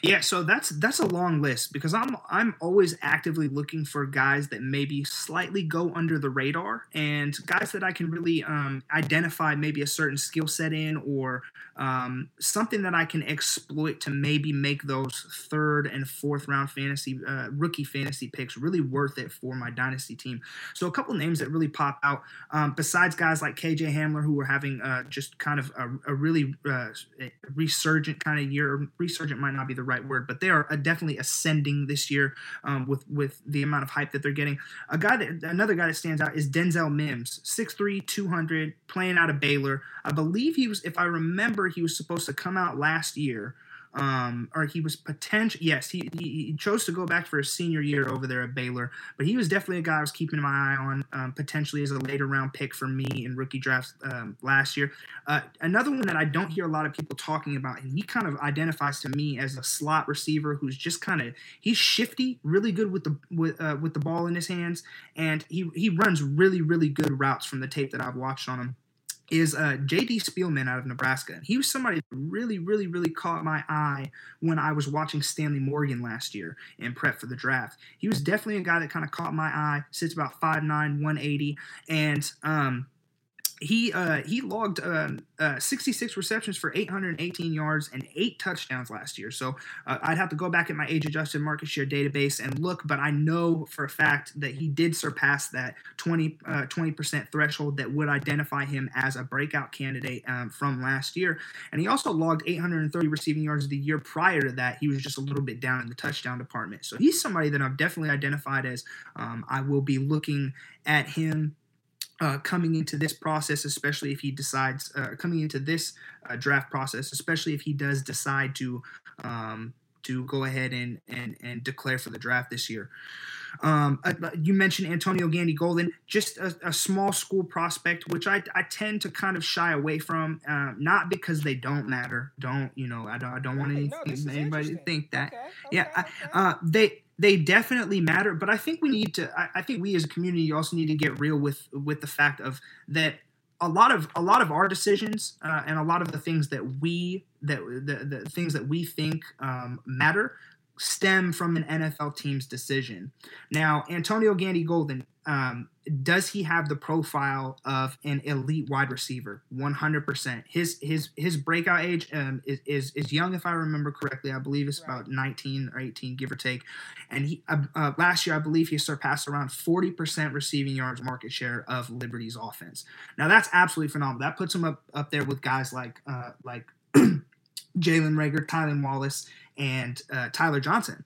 Yeah, so that's that's a long list because I'm I'm always actively looking for guys that maybe slightly go under the radar and guys that I can really um, identify maybe a certain skill set in or um, something that I can exploit to maybe make those third and fourth round fantasy uh, rookie fantasy picks really worth it for my dynasty team. So a couple names that really pop out um, besides guys like KJ Hamler who are having uh, just kind of a, a really uh, resurgent kind of year. Resurgent might not be the right word, but they are uh, definitely ascending this year um, with with the amount of hype that they're getting. A guy that another guy that stands out is Denzel Mims, 6'3", 200, playing out of Baylor. I believe he was, if I remember, he was supposed to come out last year um, or he was potential. Yes, he, he, chose to go back for his senior year over there at Baylor, but he was definitely a guy I was keeping my eye on, um, potentially as a later round pick for me in rookie drafts um, last year. Uh, another one that I don't hear a lot of people talking about, and he kind of identifies to me as a slot receiver who's just kind of he's shifty, really good with the with uh, with the ball in his hands, and he he runs really really good routes from the tape that I've watched on him is uh, J.D. Spielman out of Nebraska. He was somebody that really, really, really caught my eye when I was watching Stanley Morgan last year in prep for the draft. He was definitely a guy that kind of caught my eye. Sits about 5'9", 180, and um, he uh, he logged uh, uh, 66 receptions for 818 yards and eight touchdowns last year. So uh, I'd have to go back at my age adjusted market share database and look, but I know for a fact that he did surpass that 20 uh, percent threshold that would identify him as a breakout candidate um, from last year. And he also logged 830 receiving yards the year prior to that. He was just a little bit down in the touchdown department. So he's somebody that I've definitely identified as um, I will be looking at him uh, coming into this process, especially if he decides uh, coming into this uh, draft process, especially if he does decide to um, to go ahead and and and declare for the draft this year. Um, uh, you mentioned Antonio Gandy Golden, just a, a, small school prospect, which I, I tend to kind of shy away from, uh, not because they don't matter. Don't you know? I don't I don't want no, anybody to think that. Okay, okay, yeah, okay. I, they they definitely matter, but I think we need to. I, I, think we as a community also need to get real with with the fact of that a lot of a lot of our decisions uh, and a lot of the things that we that the, the things that we think um, matter stem from an NFL team's decision. Now, Antonio Gandy Golden, um, does he have the profile of an elite wide receiver? 100%. His his his breakout age um, is, is is young, if I remember correctly. I believe it's about 19 or 18, give or take. And he uh, uh, last year, I believe he surpassed around 40% receiving yards market share of Liberty's offense. Now that's absolutely phenomenal. That puts him up up there with guys like uh, like Jalen Reagor, Tylan Wallace, and uh, Tyler Johnson.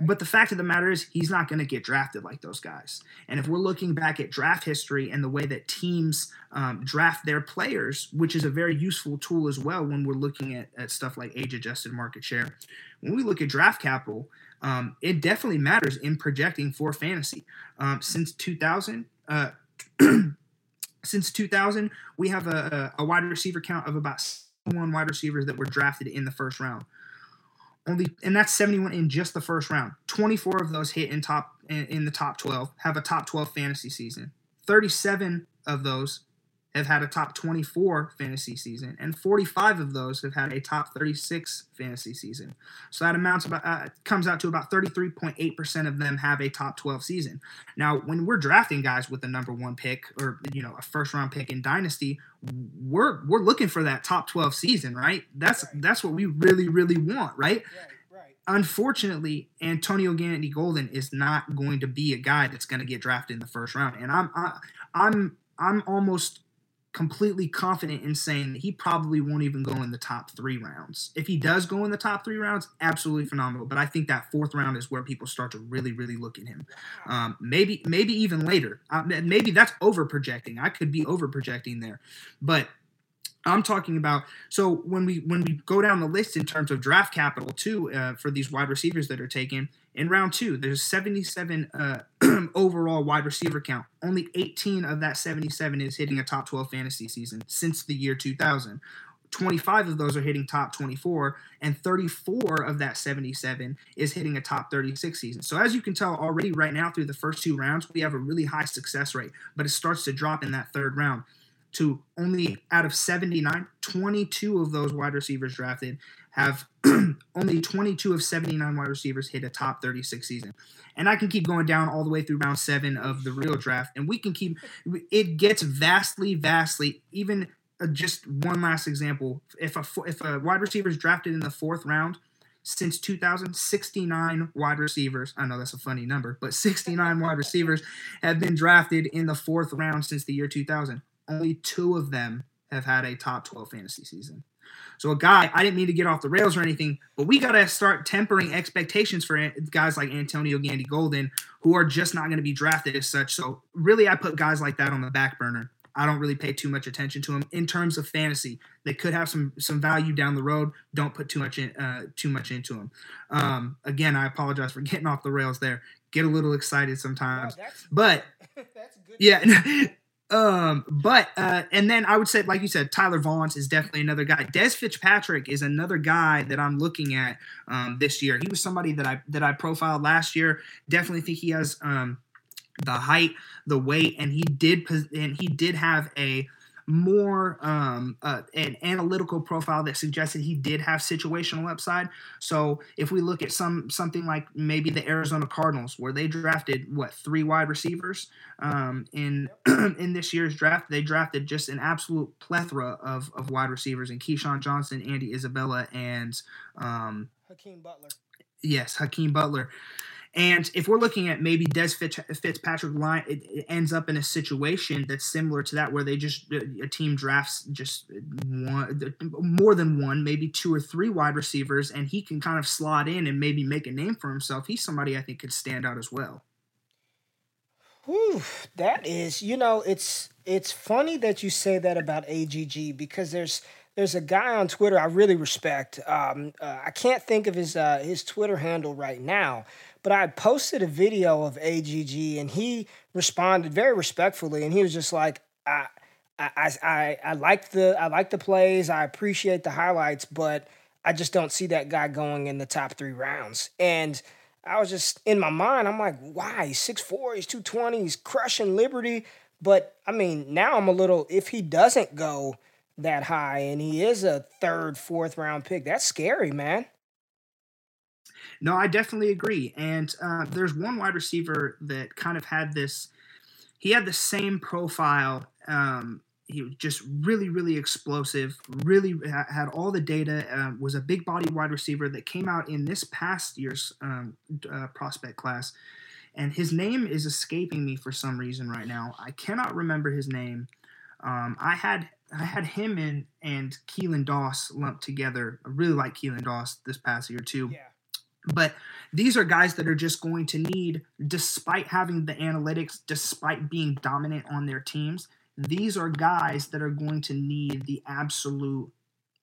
But the fact of the matter is, he's not going to get drafted like those guys. And if we're looking back at draft history and the way that teams um, draft their players, which is a very useful tool as well when we're looking at, at stuff like age adjusted market share, when we look at draft capital, um, it definitely matters in projecting for fantasy. Um, since 2000, uh, since 2000, we have a, a wide receiver count of about one wide receivers that were drafted in the first round. Only and that's 71 in just the first round. 24 of those hit in top in, in the top 12, have a top 12 fantasy season. 37 of those have had a top 24 fantasy season, and 45 of those have had a top 36 fantasy season. So that amounts about uh, comes out to about 33.8% of them have a top 12 season. Now, when we're drafting guys with the number one pick or you know a first round pick in dynasty, we're we're looking for that top 12 season, right? That's right. that's what we really really want, right? right. Unfortunately, Antonio Gandy Golden is not going to be a guy that's going to get drafted in the first round, and I'm I, I'm I'm almost completely confident in saying that he probably won't even go in the top three rounds. If he does go in the top three rounds, absolutely phenomenal. But I think that fourth round is where people start to really, really look at him. Um, maybe, maybe even later. Uh, maybe that's over projecting. I could be over projecting there, but I'm talking about so when we when we go down the list in terms of draft capital too uh, for these wide receivers that are taken in round two, there's 77 uh, overall wide receiver count. Only 18 of that 77 is hitting a top 12 fantasy season since the year 2000. 25 of those are hitting top 24, and 34 of that 77 is hitting a top 36 season. So, as you can tell already, right now through the first two rounds, we have a really high success rate, but it starts to drop in that third round to only out of 79, 22 of those wide receivers drafted have only 22 of 79 wide receivers hit a top 36 season. And I can keep going down all the way through round seven of the real draft. And we can keep, it gets vastly, vastly, even uh, just one last example. If a, if a wide receiver is drafted in the fourth round, since 2069 wide receivers. I know that's a funny number, but 69 wide receivers have been drafted in the fourth round since the year 2000 only two of them have had a top 12 fantasy season. So a guy, I didn't mean to get off the rails or anything, but we got to start tempering expectations for guys like Antonio Gandy Golden, who are just not going to be drafted as such. So really, I put guys like that on the back burner. I don't really pay too much attention to them in terms of fantasy. They could have some some value down the road. Don't put too much in, uh, too much into them. Um, again, I apologize for getting off the rails there. Get a little excited sometimes, oh, but yeah. Um, but uh, and then I would say, like you said, Tyler Vaughns is definitely another guy. Dez Fitzpatrick is another guy that I'm looking at um, this year. He was somebody that I that I profiled last year. Definitely think he has um, the height, the weight, and he did and he did have a more um, uh, an analytical profile that suggested he did have situational upside. So if we look at some something like maybe the Arizona Cardinals, where they drafted what three wide receivers um, in in this year's draft, they drafted just an absolute plethora of, of wide receivers in KeeSean Johnson, Andy Isabella, and um, Hakeem Butler. Yes, Hakeem Butler. And if we're looking at maybe Dez Fitzpatrick line, it, ends up in a situation that's similar to that, where they just a team drafts just one, more than one, maybe two or three wide receivers, and he can kind of slot in and maybe make a name for himself. He's somebody I think could stand out as well. Whew, that is, you know, it's it's funny that you say that about AGG because there's there's a guy on Twitter I really respect. Um, uh, I can't think of his uh, his Twitter handle right now, but I posted a video of AGG and he responded very respectfully, and he was just like, I. I, I, I like the I like the plays. I appreciate the highlights, but I just don't see that guy going in the top three rounds. And I was just in my mind, I'm like, why? He's 6'4, he's 220, he's crushing Liberty. But I mean, now I'm a little, if he doesn't go that high and he is a third, fourth round pick, that's scary, man. No, I definitely agree. And uh, there's one wide receiver that kind of had this, he had the same profile. Um, he was just really, really explosive, really had all the data, uh, was a big body wide receiver that came out in this past year's um, uh, prospect class. And his name is escaping me for some reason right now. I cannot remember his name. Um, I had I had him and and Keelan Doss lumped together. I really like Keelan Doss this past year too. Yeah. But these are guys that are just going to need, despite having the analytics, despite being dominant on their teams, these are guys that are going to need the absolute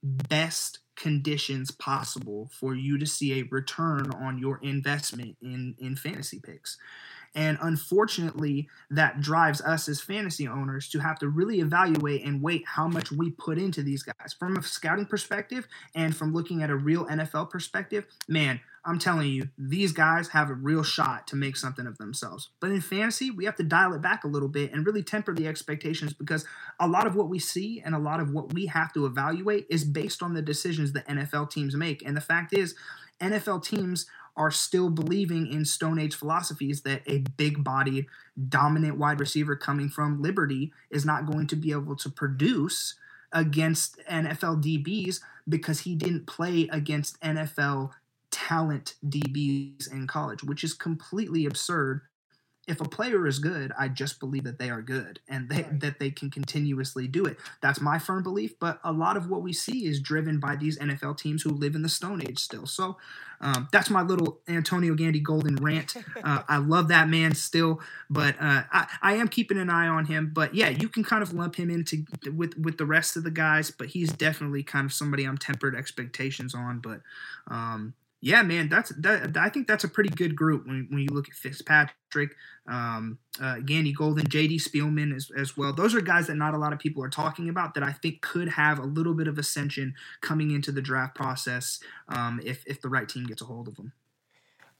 best conditions possible for you to see a return on your investment in in fantasy picks. And unfortunately, that drives us as fantasy owners to have to really evaluate and weight how much we put into these guys. From a scouting perspective and from looking at a real NFL perspective, man, I'm telling you, these guys have a real shot to make something of themselves. But in fantasy, we have to dial it back a little bit and really temper the expectations because a lot of what we see and a lot of what we have to evaluate is based on the decisions that NFL teams make. And the fact is, NFL teams are still believing in Stone Age philosophies that a big bodied, dominant wide receiver coming from Liberty is not going to be able to produce against NFL DBs because he didn't play against NFL talent DBs in college, which is completely absurd if a player is good, I just believe that they are good and they, right. that they can continuously do it. That's my firm belief. But a lot of what we see is driven by these NFL teams who live in the Stone Age still. So um, that's my little Antonio Gandy Golden rant. Uh, I love that man still, but uh, I, I am keeping an eye on him. But yeah, you can kind of lump him into with with the rest of the guys, but he's definitely kind of somebody I'm tempered expectations on. But um, yeah, man, that's that. I think that's a pretty good group when, when you look at Fitzpatrick, um, uh, Gandy Golden, J.D. Spielman as, as well. Those are guys that not a lot of people are talking about that I think could have a little bit of ascension coming into the draft process um, if if the right team gets a hold of them.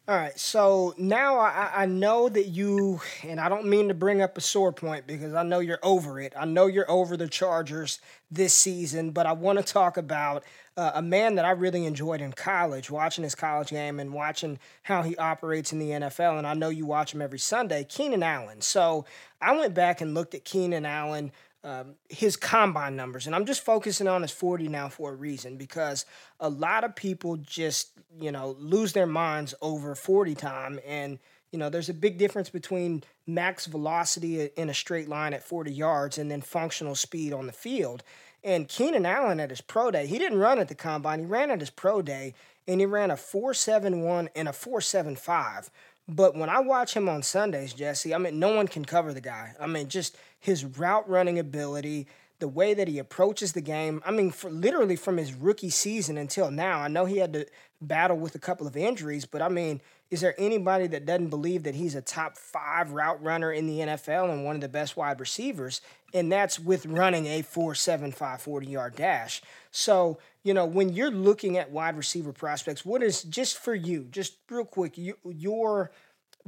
All right, so now I, I know that you, and I don't mean to bring up a sore point because I know you're over it. I know you're over the Chargers this season, but I want to talk about uh, a man that I really enjoyed in college, watching his college game and watching how he operates in the NFL. And I know you watch him every Sunday, Keenan Allen. So I went back and looked at Keenan Allen um, his combine numbers. And I'm just focusing on his 40 now for a reason because a lot of people just, you know, lose their minds over 40 time. And, you know, there's a big difference between max velocity in a straight line at 40 yards and then functional speed on the field. And Keenan Allen at his pro day, he didn't run at the combine, he ran at his pro day and he ran a 471 and a 475 but when I watch him on Sundays, Jesse, I mean, no one can cover the guy. I mean, just his route running ability, the way that he approaches the game. I mean, literally from his rookie season until now, I know he had to battle with a couple of injuries, but I mean, is there anybody that doesn't believe that he's a top five route runner in the NFL and one of the best wide receivers? And that's with running a 4 7 5 40 yard dash. So, you know, when you're looking at wide receiver prospects, what is just for you, just real quick, you, your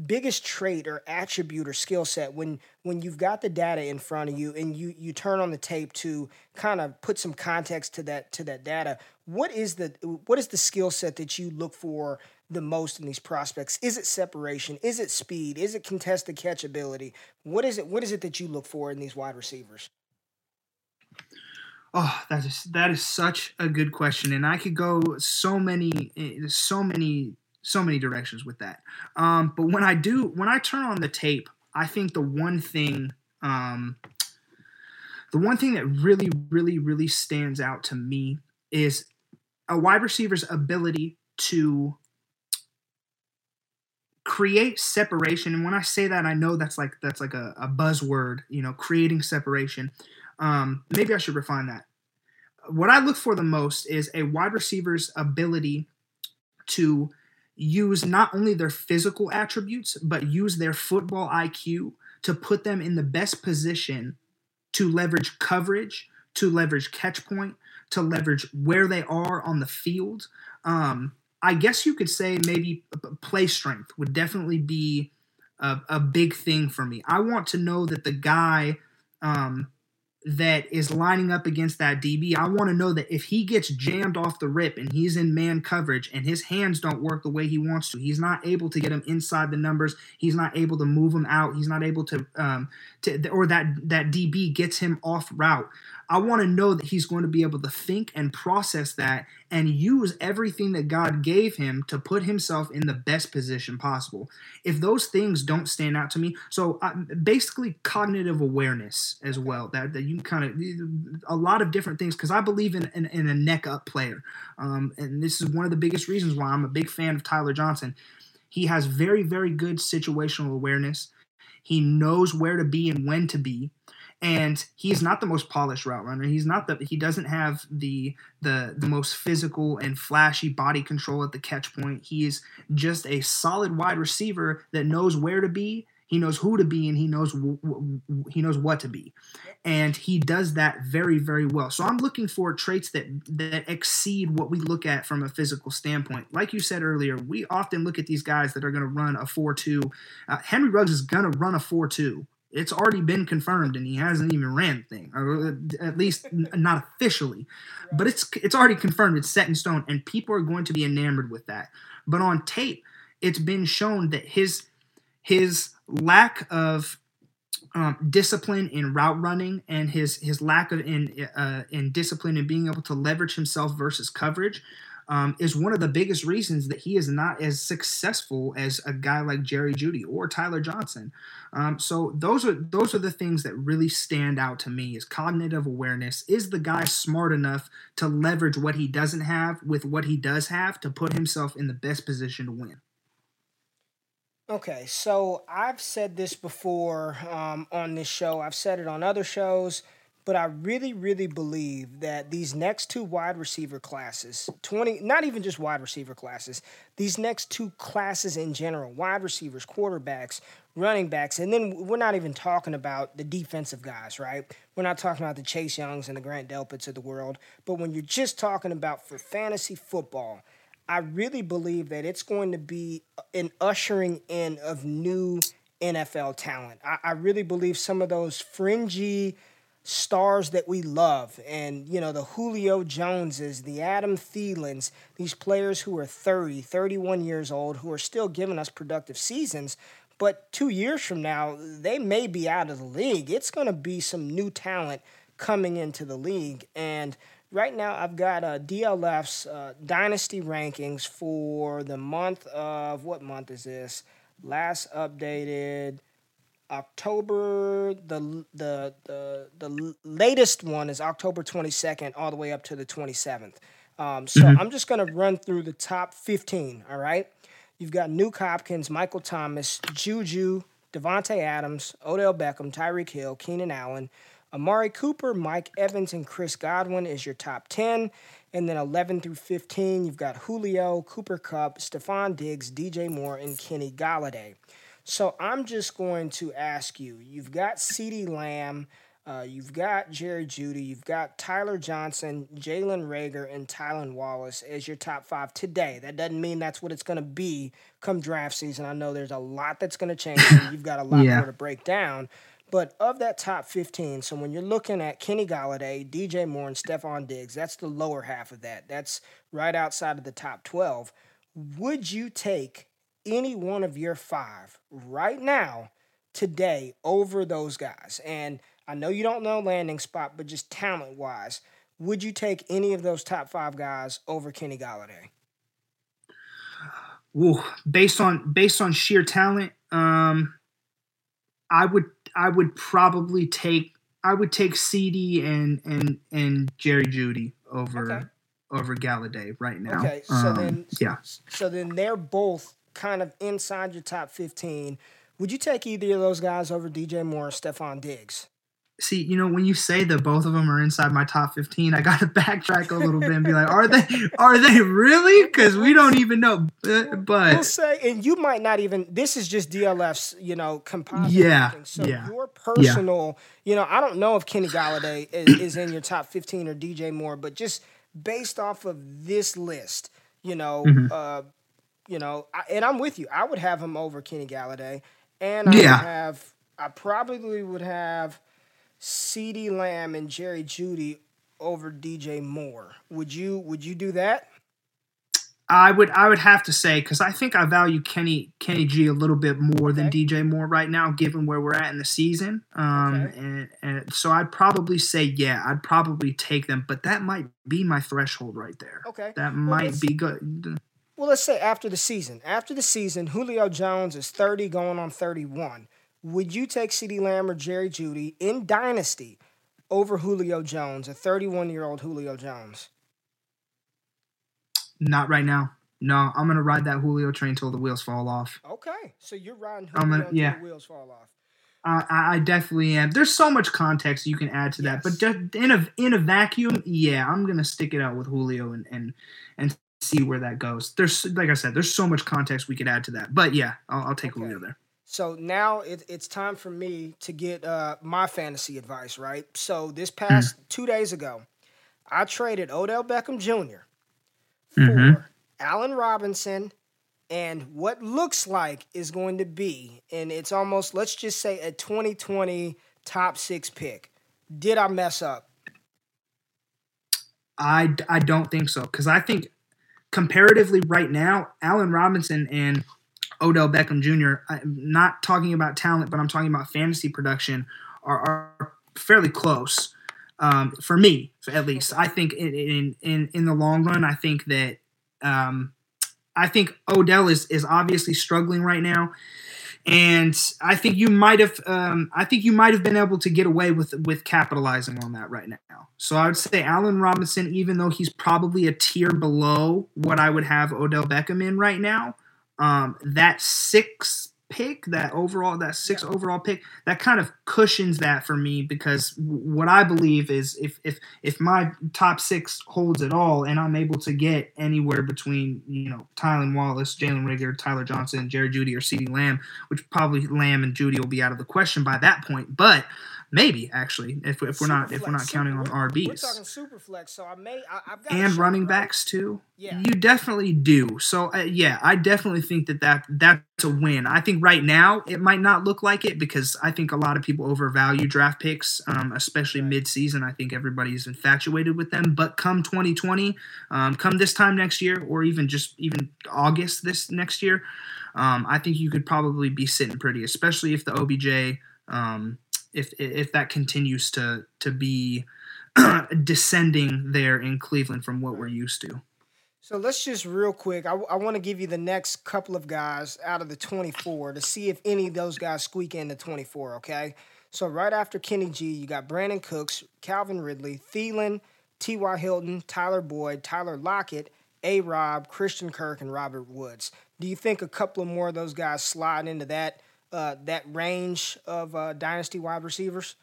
biggest trait or attribute or skill set when when you've got the data in front of you and you you turn on the tape to kind of put some context to that to that data what is the what is the skill set that you look for the most in these prospects? Is it separation? Is it speed? Is it contested catch ability? What is it what is it that you look for in these wide receivers? Oh, that is that is such a good question, and I could go so many, eh, so many so many directions with that. Um, but when I do, when I turn on the tape, I think the one thing, um, the one thing that really, really, really stands out to me is a wide receiver's ability to create separation. And when I say that, I know that's like that's like a, a buzzword, you know, creating separation. Um, maybe I should refine that. What I look for the most is a wide receiver's ability to use not only their physical attributes, but use their football IQ to put them in the best position to leverage coverage, to leverage catch point, to leverage where they are on the field. Um, I guess you could say maybe play strength would definitely be a, a big thing for me. I want to know that the guy um, that is lining up against that DB, I want to know that if he gets jammed off the rip and he's in man coverage and his hands don't work the way he wants to, he's not able to get him inside the numbers. He's not able to move him out. He's not able to, um, to or that that DB gets him off route. I want to know that he's going to be able to think and process that and use everything that God gave him to put himself in the best position possible. If those things don't stand out to me, so uh, basically cognitive awareness as well, that, that you kind of, a lot of different things, because I believe in, in, in, a neck up player. Um, and this is one of the biggest reasons why I'm a big fan of Tyler Johnson. He has very, very good situational awareness. He knows where to be and when to be and he's not the most polished route runner. He's not the he doesn't have the the the most physical and flashy body control at the catch point. He is just a solid wide receiver that knows where to be, he knows who to be, and he knows w- w- he knows what to be, and he does that very very well. So I'm looking for traits that that exceed what we look at from a physical standpoint. Like you said earlier, we often look at these guys that are going to run a four two. Uh, Henry Ruggs is going to run a four two it's already been confirmed and he hasn't even ran the thing or at least not officially. But it's it's already confirmed it's set in stone and people are going to be enamored with that. But on tape it's been shown that his his lack of um, discipline in route running and his his lack of in uh, in discipline in being able to leverage himself versus coverage um, is one of the biggest reasons that he is not as successful as a guy like Jerry Jeudy or Tyler Johnson. Um, so those are those are the things that really stand out to me is cognitive awareness. Is the guy smart enough to leverage what he doesn't have with what he does have to put himself in the best position to win? Okay, so I've said this before um, on this show. I've said it on other shows. But I really, really believe that these next two wide receiver classes, 20, not even just wide receiver classes, these next two classes in general, wide receivers, quarterbacks, running backs, and then we're not even talking about the defensive guys, right? We're not talking about the Chase Youngs and the Grant Delpits of the world. But when you're just talking about for fantasy football, I really believe that it's going to be an ushering in of new NFL talent. I, I really believe some of those fringy stars that we love and you know the Julio Joneses, the Adam Thielens, these players who are 30, 31 years old who are still giving us productive seasons, but 2 years from now they may be out of the league. It's going to be some new talent coming into the league and right now I've got uh, DLF's uh, dynasty rankings for the month of what month is this? Last updated October the the the the latest one is October 22nd all the way up to the 27th. Um, so mm-hmm. I'm just gonna run through the top 15. All right, you've got Nuk Hopkins, Michael Thomas, Juju, Davante Adams, Odell Beckham, Tyreek Hill, Keenan Allen, Amari Cooper, Mike Evans, and Chris Godwin is your top 10. And then 11 through 15, you've got Julio, Cooper Kupp, Stefon Diggs, DJ Moore, and Kenny Golladay. So I'm just going to ask you you've got CeeDee Lamb. Uh, you've got Jerry Jeudy, you've got Tyler Johnson, Jalen Reagor, and Tylan Wallace as your top five today. That doesn't mean that's what it's going to be come draft season. I know there's a lot that's going to change, and you've got a lot yeah. more to break down. But of that top 15, so when you're looking at Kenny Golladay, DJ Moore, and Stefon Diggs, that's the lower half of that. That's right outside of the top 12. Would you take any one of your five right now, today, over those guys? And I know you don't know landing spot, but just talent wise, would you take any of those top five guys over Kenny Golladay? Ooh, based on based on sheer talent, um, I would I would probably take I would take CeeDee and and and Jerry Jeudy over okay. over Golladay right now. Okay, so um, then yeah, so then they're both kind of inside your top fifteen. Would you take either of those guys over DJ Moore or Stefon Diggs? see, you know, when you say that both of them are inside my top 15, I got to backtrack a little bit and be like, are they are they really? Cuz we don't even know. But we'll say and you might not even this is just DLF's, you know, composite. Yeah. So yeah, your personal, yeah. you know, I don't know if Kenny Golladay is, is in your top 15 or DJ Moore, but just based off of this list, you know, mm-hmm. uh you know, I, and I'm with you. I would have him over Kenny Golladay and I yeah. would have I probably would have CeeDee Lamb and Jerry Jeudy over DJ Moore. Would you would you do that? I would I would have to say because I think I value Kenny Kenny G a little bit more okay. than DJ Moore right now, given where we're at in the season. Um, okay. and, and so I'd probably say yeah, I'd probably take them, but that might be my threshold right there. Okay, that well, might be good. Well, let's say after the season. After the season, Julio Jones is thirty, going on thirty-one. Would you take CeeDee Lamb or Jerry Jeudy in Dynasty over Julio Jones, a 31 year old Julio Jones? Not right now. No, I'm gonna ride that Julio train till the wheels fall off. Okay, so you're riding Julio gonna, until yeah. the wheels fall off. Uh, I, I definitely am. There's so much context you can add to yes. that, but just in a in a vacuum, yeah, I'm gonna stick it out with Julio and and and see where that goes. There's like I said, there's so much context we could add to that, but yeah, I'll, I'll take okay. Julio there. So now it, it's time for me to get uh, my fantasy advice, right? So this past mm-hmm. two days ago, I traded Odell Beckham Jr. for mm-hmm. Allen Robinson and what looks like is going to be, and it's almost, let's just say, a 2020 top six pick. Did I mess up? I, I don't think so because I think comparatively right now, Allen Robinson and Odell Beckham Jr. I'm not talking about talent, but I'm talking about fantasy production are, are fairly close. Um, for me, at least, I think in, in in the long run, I think that um, I think Odell is is obviously struggling right now, and I think you might have um, I think you might have been able to get away with with capitalizing on that right now. So I would say Allen Robinson, even though he's probably a tier below what I would have Odell Beckham in right now, um, that six pick, that overall, that six overall pick, that kind of cushions that for me because what I believe is if if if my top six holds at all, and I'm able to get anywhere between you know Tylan Wallace, Jalen Reagor, Tyler Johnson, Jared Jeudy, or CeeDee Lamb, which probably Lamb and Jeudy will be out of the question by that point, but Maybe actually, if, if we're not if we're not counting on RBs. We're talking super flex, so I may I, have got and running backs too. Yeah, you definitely do. So uh, yeah, I definitely think that that that's a win. I think right now it might not look like it because I think a lot of people overvalue draft picks, um, especially right. mid-season. I think everybody's infatuated with them. But come 2020, um, come this time next year, or even just even August this next year, um, I think you could probably be sitting pretty, especially if the OBJ. Um, if if that continues to to be descending there in Cleveland from what we're used to. So let's just real quick. I, I want to give you the next couple of guys out of the 24 to see if any of those guys squeak into 24. Okay. So right after Kenny G, you got Brandin Cooks, Calvin Ridley, Thielen, T.Y. Hilton, Tyler Boyd, Tyler Lockett, A. Rob, Christian Kirk, and Robert Woods. Do you think a couple of more of those guys slide into that uh, that range of uh, dynasty wide receivers?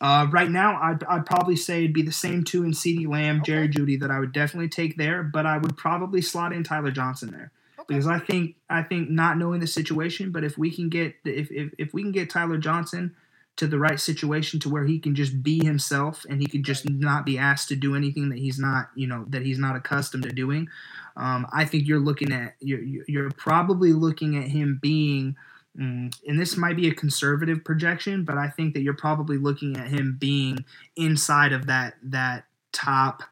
Uh, right now, I'd, I'd probably say it'd be the same two in CeeDee Lamb, okay. Jerry Jeudy that I would definitely take there, but I would probably slot in Tyler Johnson there okay. because I think I think not knowing the situation, but if we can get if, if if we can get Tyler Johnson to the right situation to where he can just be himself and he can just not be asked to do anything that he's not, you know, that he's not accustomed to doing. Um, I think you're looking at you're you're probably looking at him being, and this might be a conservative projection, but I think that you're probably looking at him being inside of that that top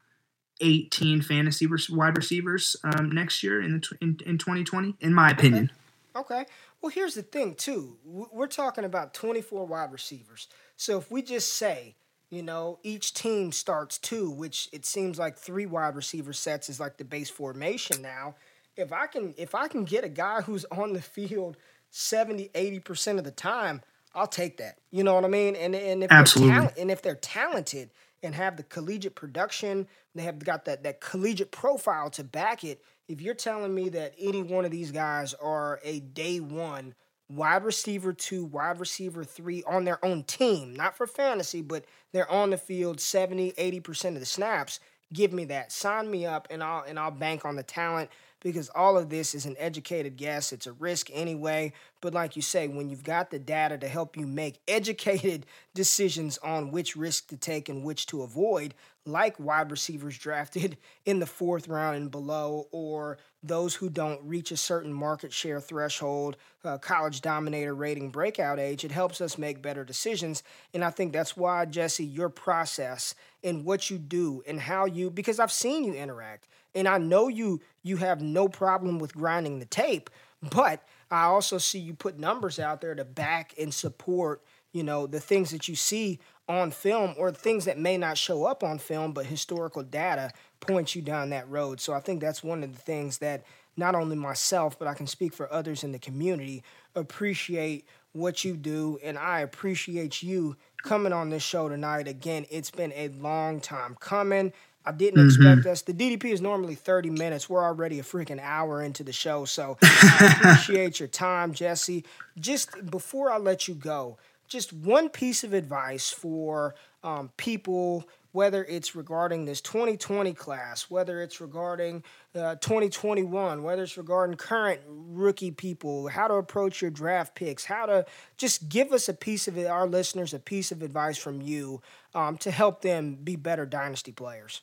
18 fantasy wide receivers um, next year in, the, in in 2020, in my opinion. Okay. okay. Well, here's the thing, too. We're talking about 24 wide receivers. So if we just say, you know, each team starts two, which it seems like three wide receiver sets is like the base formation now. If I can if I can get a guy who's on the field 70, 80% of the time, I'll take that. You know what I mean? And and if Absolutely. they're and if they're talented and have the collegiate production, they have got that that collegiate profile to back it, if you're telling me that any one of these guys are a day one wide receiver two, wide receiver three on their own team, not for fantasy, but they're on the field 70, 80% of the snaps, give me that. Sign me up and I'll and I'll bank on the talent because all of this is an educated guess. It's a risk anyway. But like you say, when you've got the data to help you make educated decisions on which risk to take and which to avoid, like wide receivers drafted in the fourth round and below, or those who don't reach a certain market share threshold, uh, college dominator rating breakout age, it helps us make better decisions. And I think that's why, Jesse, your process and what you do and how you, because I've seen you interact and I know you you have no problem with grinding the tape, but I also see you put numbers out there to back and support, you know, the things that you see on film or things that may not show up on film, but historical data points you down that road. So I think that's one of the things that not only myself, but I can speak for others in the community appreciate what you do. And I appreciate you coming on this show tonight. Again, it's been a long time coming. I didn't mm-hmm. expect us. The DDP is normally 30 minutes. We're already a freaking hour into the show. So I appreciate your time, Jesse. Just before I let you go, just one piece of advice for um, people, whether it's regarding this 2020 class, whether it's regarding uh, 2021, whether it's regarding current rookie people, how to approach your draft picks, how to just give us a piece of it, our listeners, a piece of advice from you um, to help them be better dynasty players.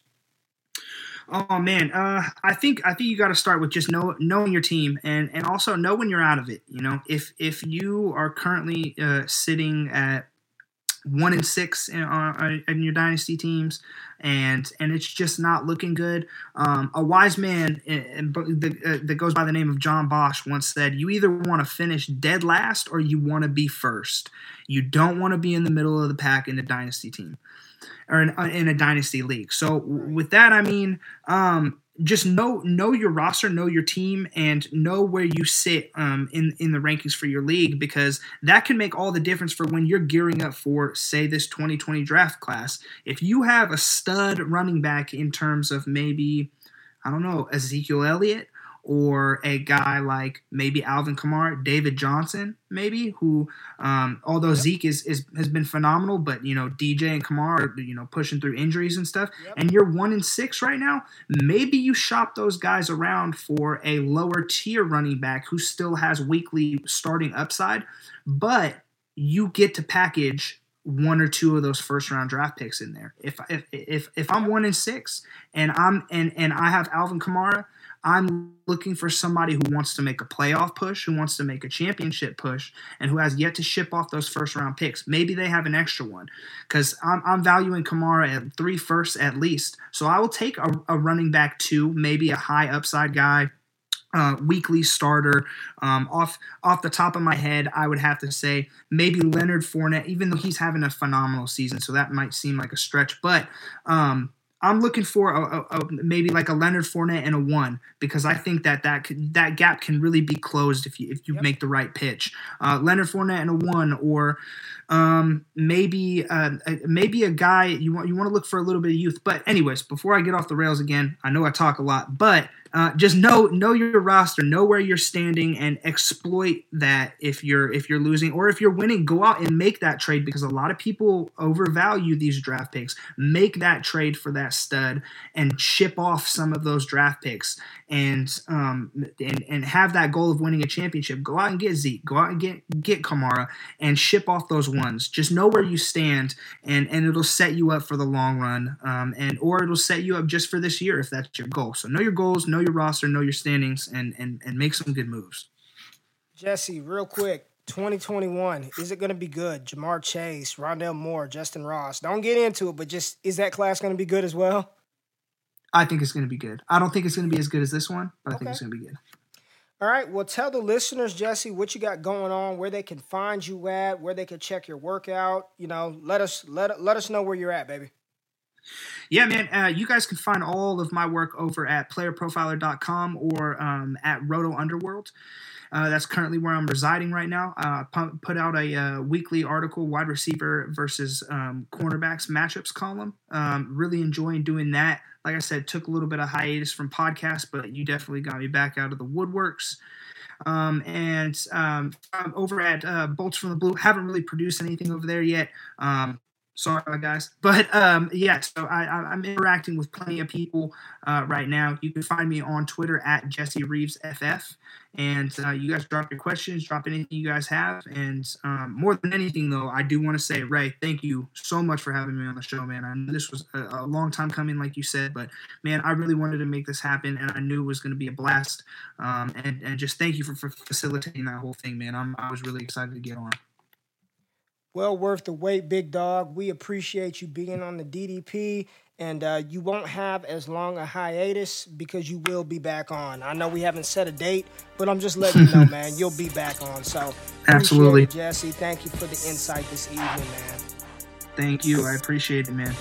Oh man, uh, I think I think you got to start with just know, knowing your team and and also know when you're out of it. You know, if if you are currently uh, sitting at one and six in, uh, in, your dynasty teams, and and it's just not looking good. Um, a wise man that, uh, that goes by the name of John Bosch once said, "You either want to finish dead last or you want to be first. You don't want to be in the middle of the pack in the dynasty team." Or in, uh, in a dynasty league. So with that, I mean, um, just know know your roster, know your team, and know where you sit um, in in the rankings for your league because that can make all the difference for when you're gearing up for, say, this 2020 draft class. If you have a stud running back in terms of maybe, I don't know, Ezekiel Elliott or a guy like maybe Alvin Kamara, David Johnson, maybe who, um, although yep. Zeke is, is has been phenomenal, but you know DJ and Kamara, are, you know, pushing through injuries and stuff, yep. and you're one in six right now. Maybe you shop those guys around for a lower tier running back who still has weekly starting upside, but you get to package one or two of those first round draft picks in there. If if if if I'm one in six and I'm and and I have Alvin Kamara I'm looking for somebody who wants to make a playoff push, who wants to make a championship push, and who has yet to ship off those first round picks. Maybe they have an extra one because I'm, I'm, valuing Kamara at three firsts at least. So I will take a, a running back two, maybe a high upside guy. Uh, weekly starter. Um, off off the top of my head, I would have to say maybe Leonard Fournette, even though he's having a phenomenal season, so that might seem like a stretch. But um, I'm looking for a, a, a, maybe like a Leonard Fournette and a one because I think that that could, that gap can really be closed if you if you yep. make the right pitch. Uh, Leonard Fournette and a one, or um, maybe uh, maybe a guy you want you want to look for a little bit of youth. But anyways, before I get off the rails again, I know I talk a lot, but uh, just know know your roster, know where you're standing, and exploit that if you're if you're losing or if you're winning, go out and make that trade because a lot of people overvalue these draft picks. Make that trade for that stud and ship off some of those draft picks and um and and have that goal of winning a championship. Go out and get Zeke, go out and get get Kamara, and ship off those ones. Just know where you stand, and and it'll set you up for the long run, um, and or it'll set you up just for this year if that's your goal. So know your goals, know your roster, know your standings, and and and make some good moves. Jesse, real quick, 2021, is it going to be good? Ja'Marr Chase, Rondale Moore, Justyn Ross. Don't get into it, but just is that class going to be good as well? I think it's going to be good. I don't think it's going to be as good as this one, but I think it's going to be good. All right. Well, tell the listeners, Jesse, what you got going on, where they can find you at, where they can check your workout. You know, let us let let us know where you're at, baby. Yeah, man. Uh, you guys can find all of my work over at playerprofiler.com or um, at Roto Underworld. Uh, that's currently where I'm residing right now. Uh, put out a uh, weekly article, wide receiver versus um, cornerbacks matchups column. Um, really enjoying doing that. Like I said, took a little bit of hiatus from podcasts, but you definitely got me back out of the woodworks. Um, and um, over at uh, Bolts from the Blue, haven't really produced anything over there yet. Sorry guys. But um yeah so I, I am interacting with plenty of people uh, right now. You can find me on twitter at jesse reeves ff and uh, you guys drop your questions drop anything you guys have. And um, more than anything though i do want to say ray thank you so much for having me on the show man. I know this was a, a long time coming like you said. But man i really wanted to make this happen and i knew it was going to be a blast. Um, and, and just thank you for, for facilitating that whole thing man. I'm, i was really excited to get on well worth the wait, big dog. We appreciate you being on the DDP, and uh, you won't have as long a hiatus because you will be back on. I know we haven't set a date, but I'm just letting you know, man. You'll be back on. So absolutely, Jesse. Thank you for the insight this evening, man. Thank you. I appreciate it, man.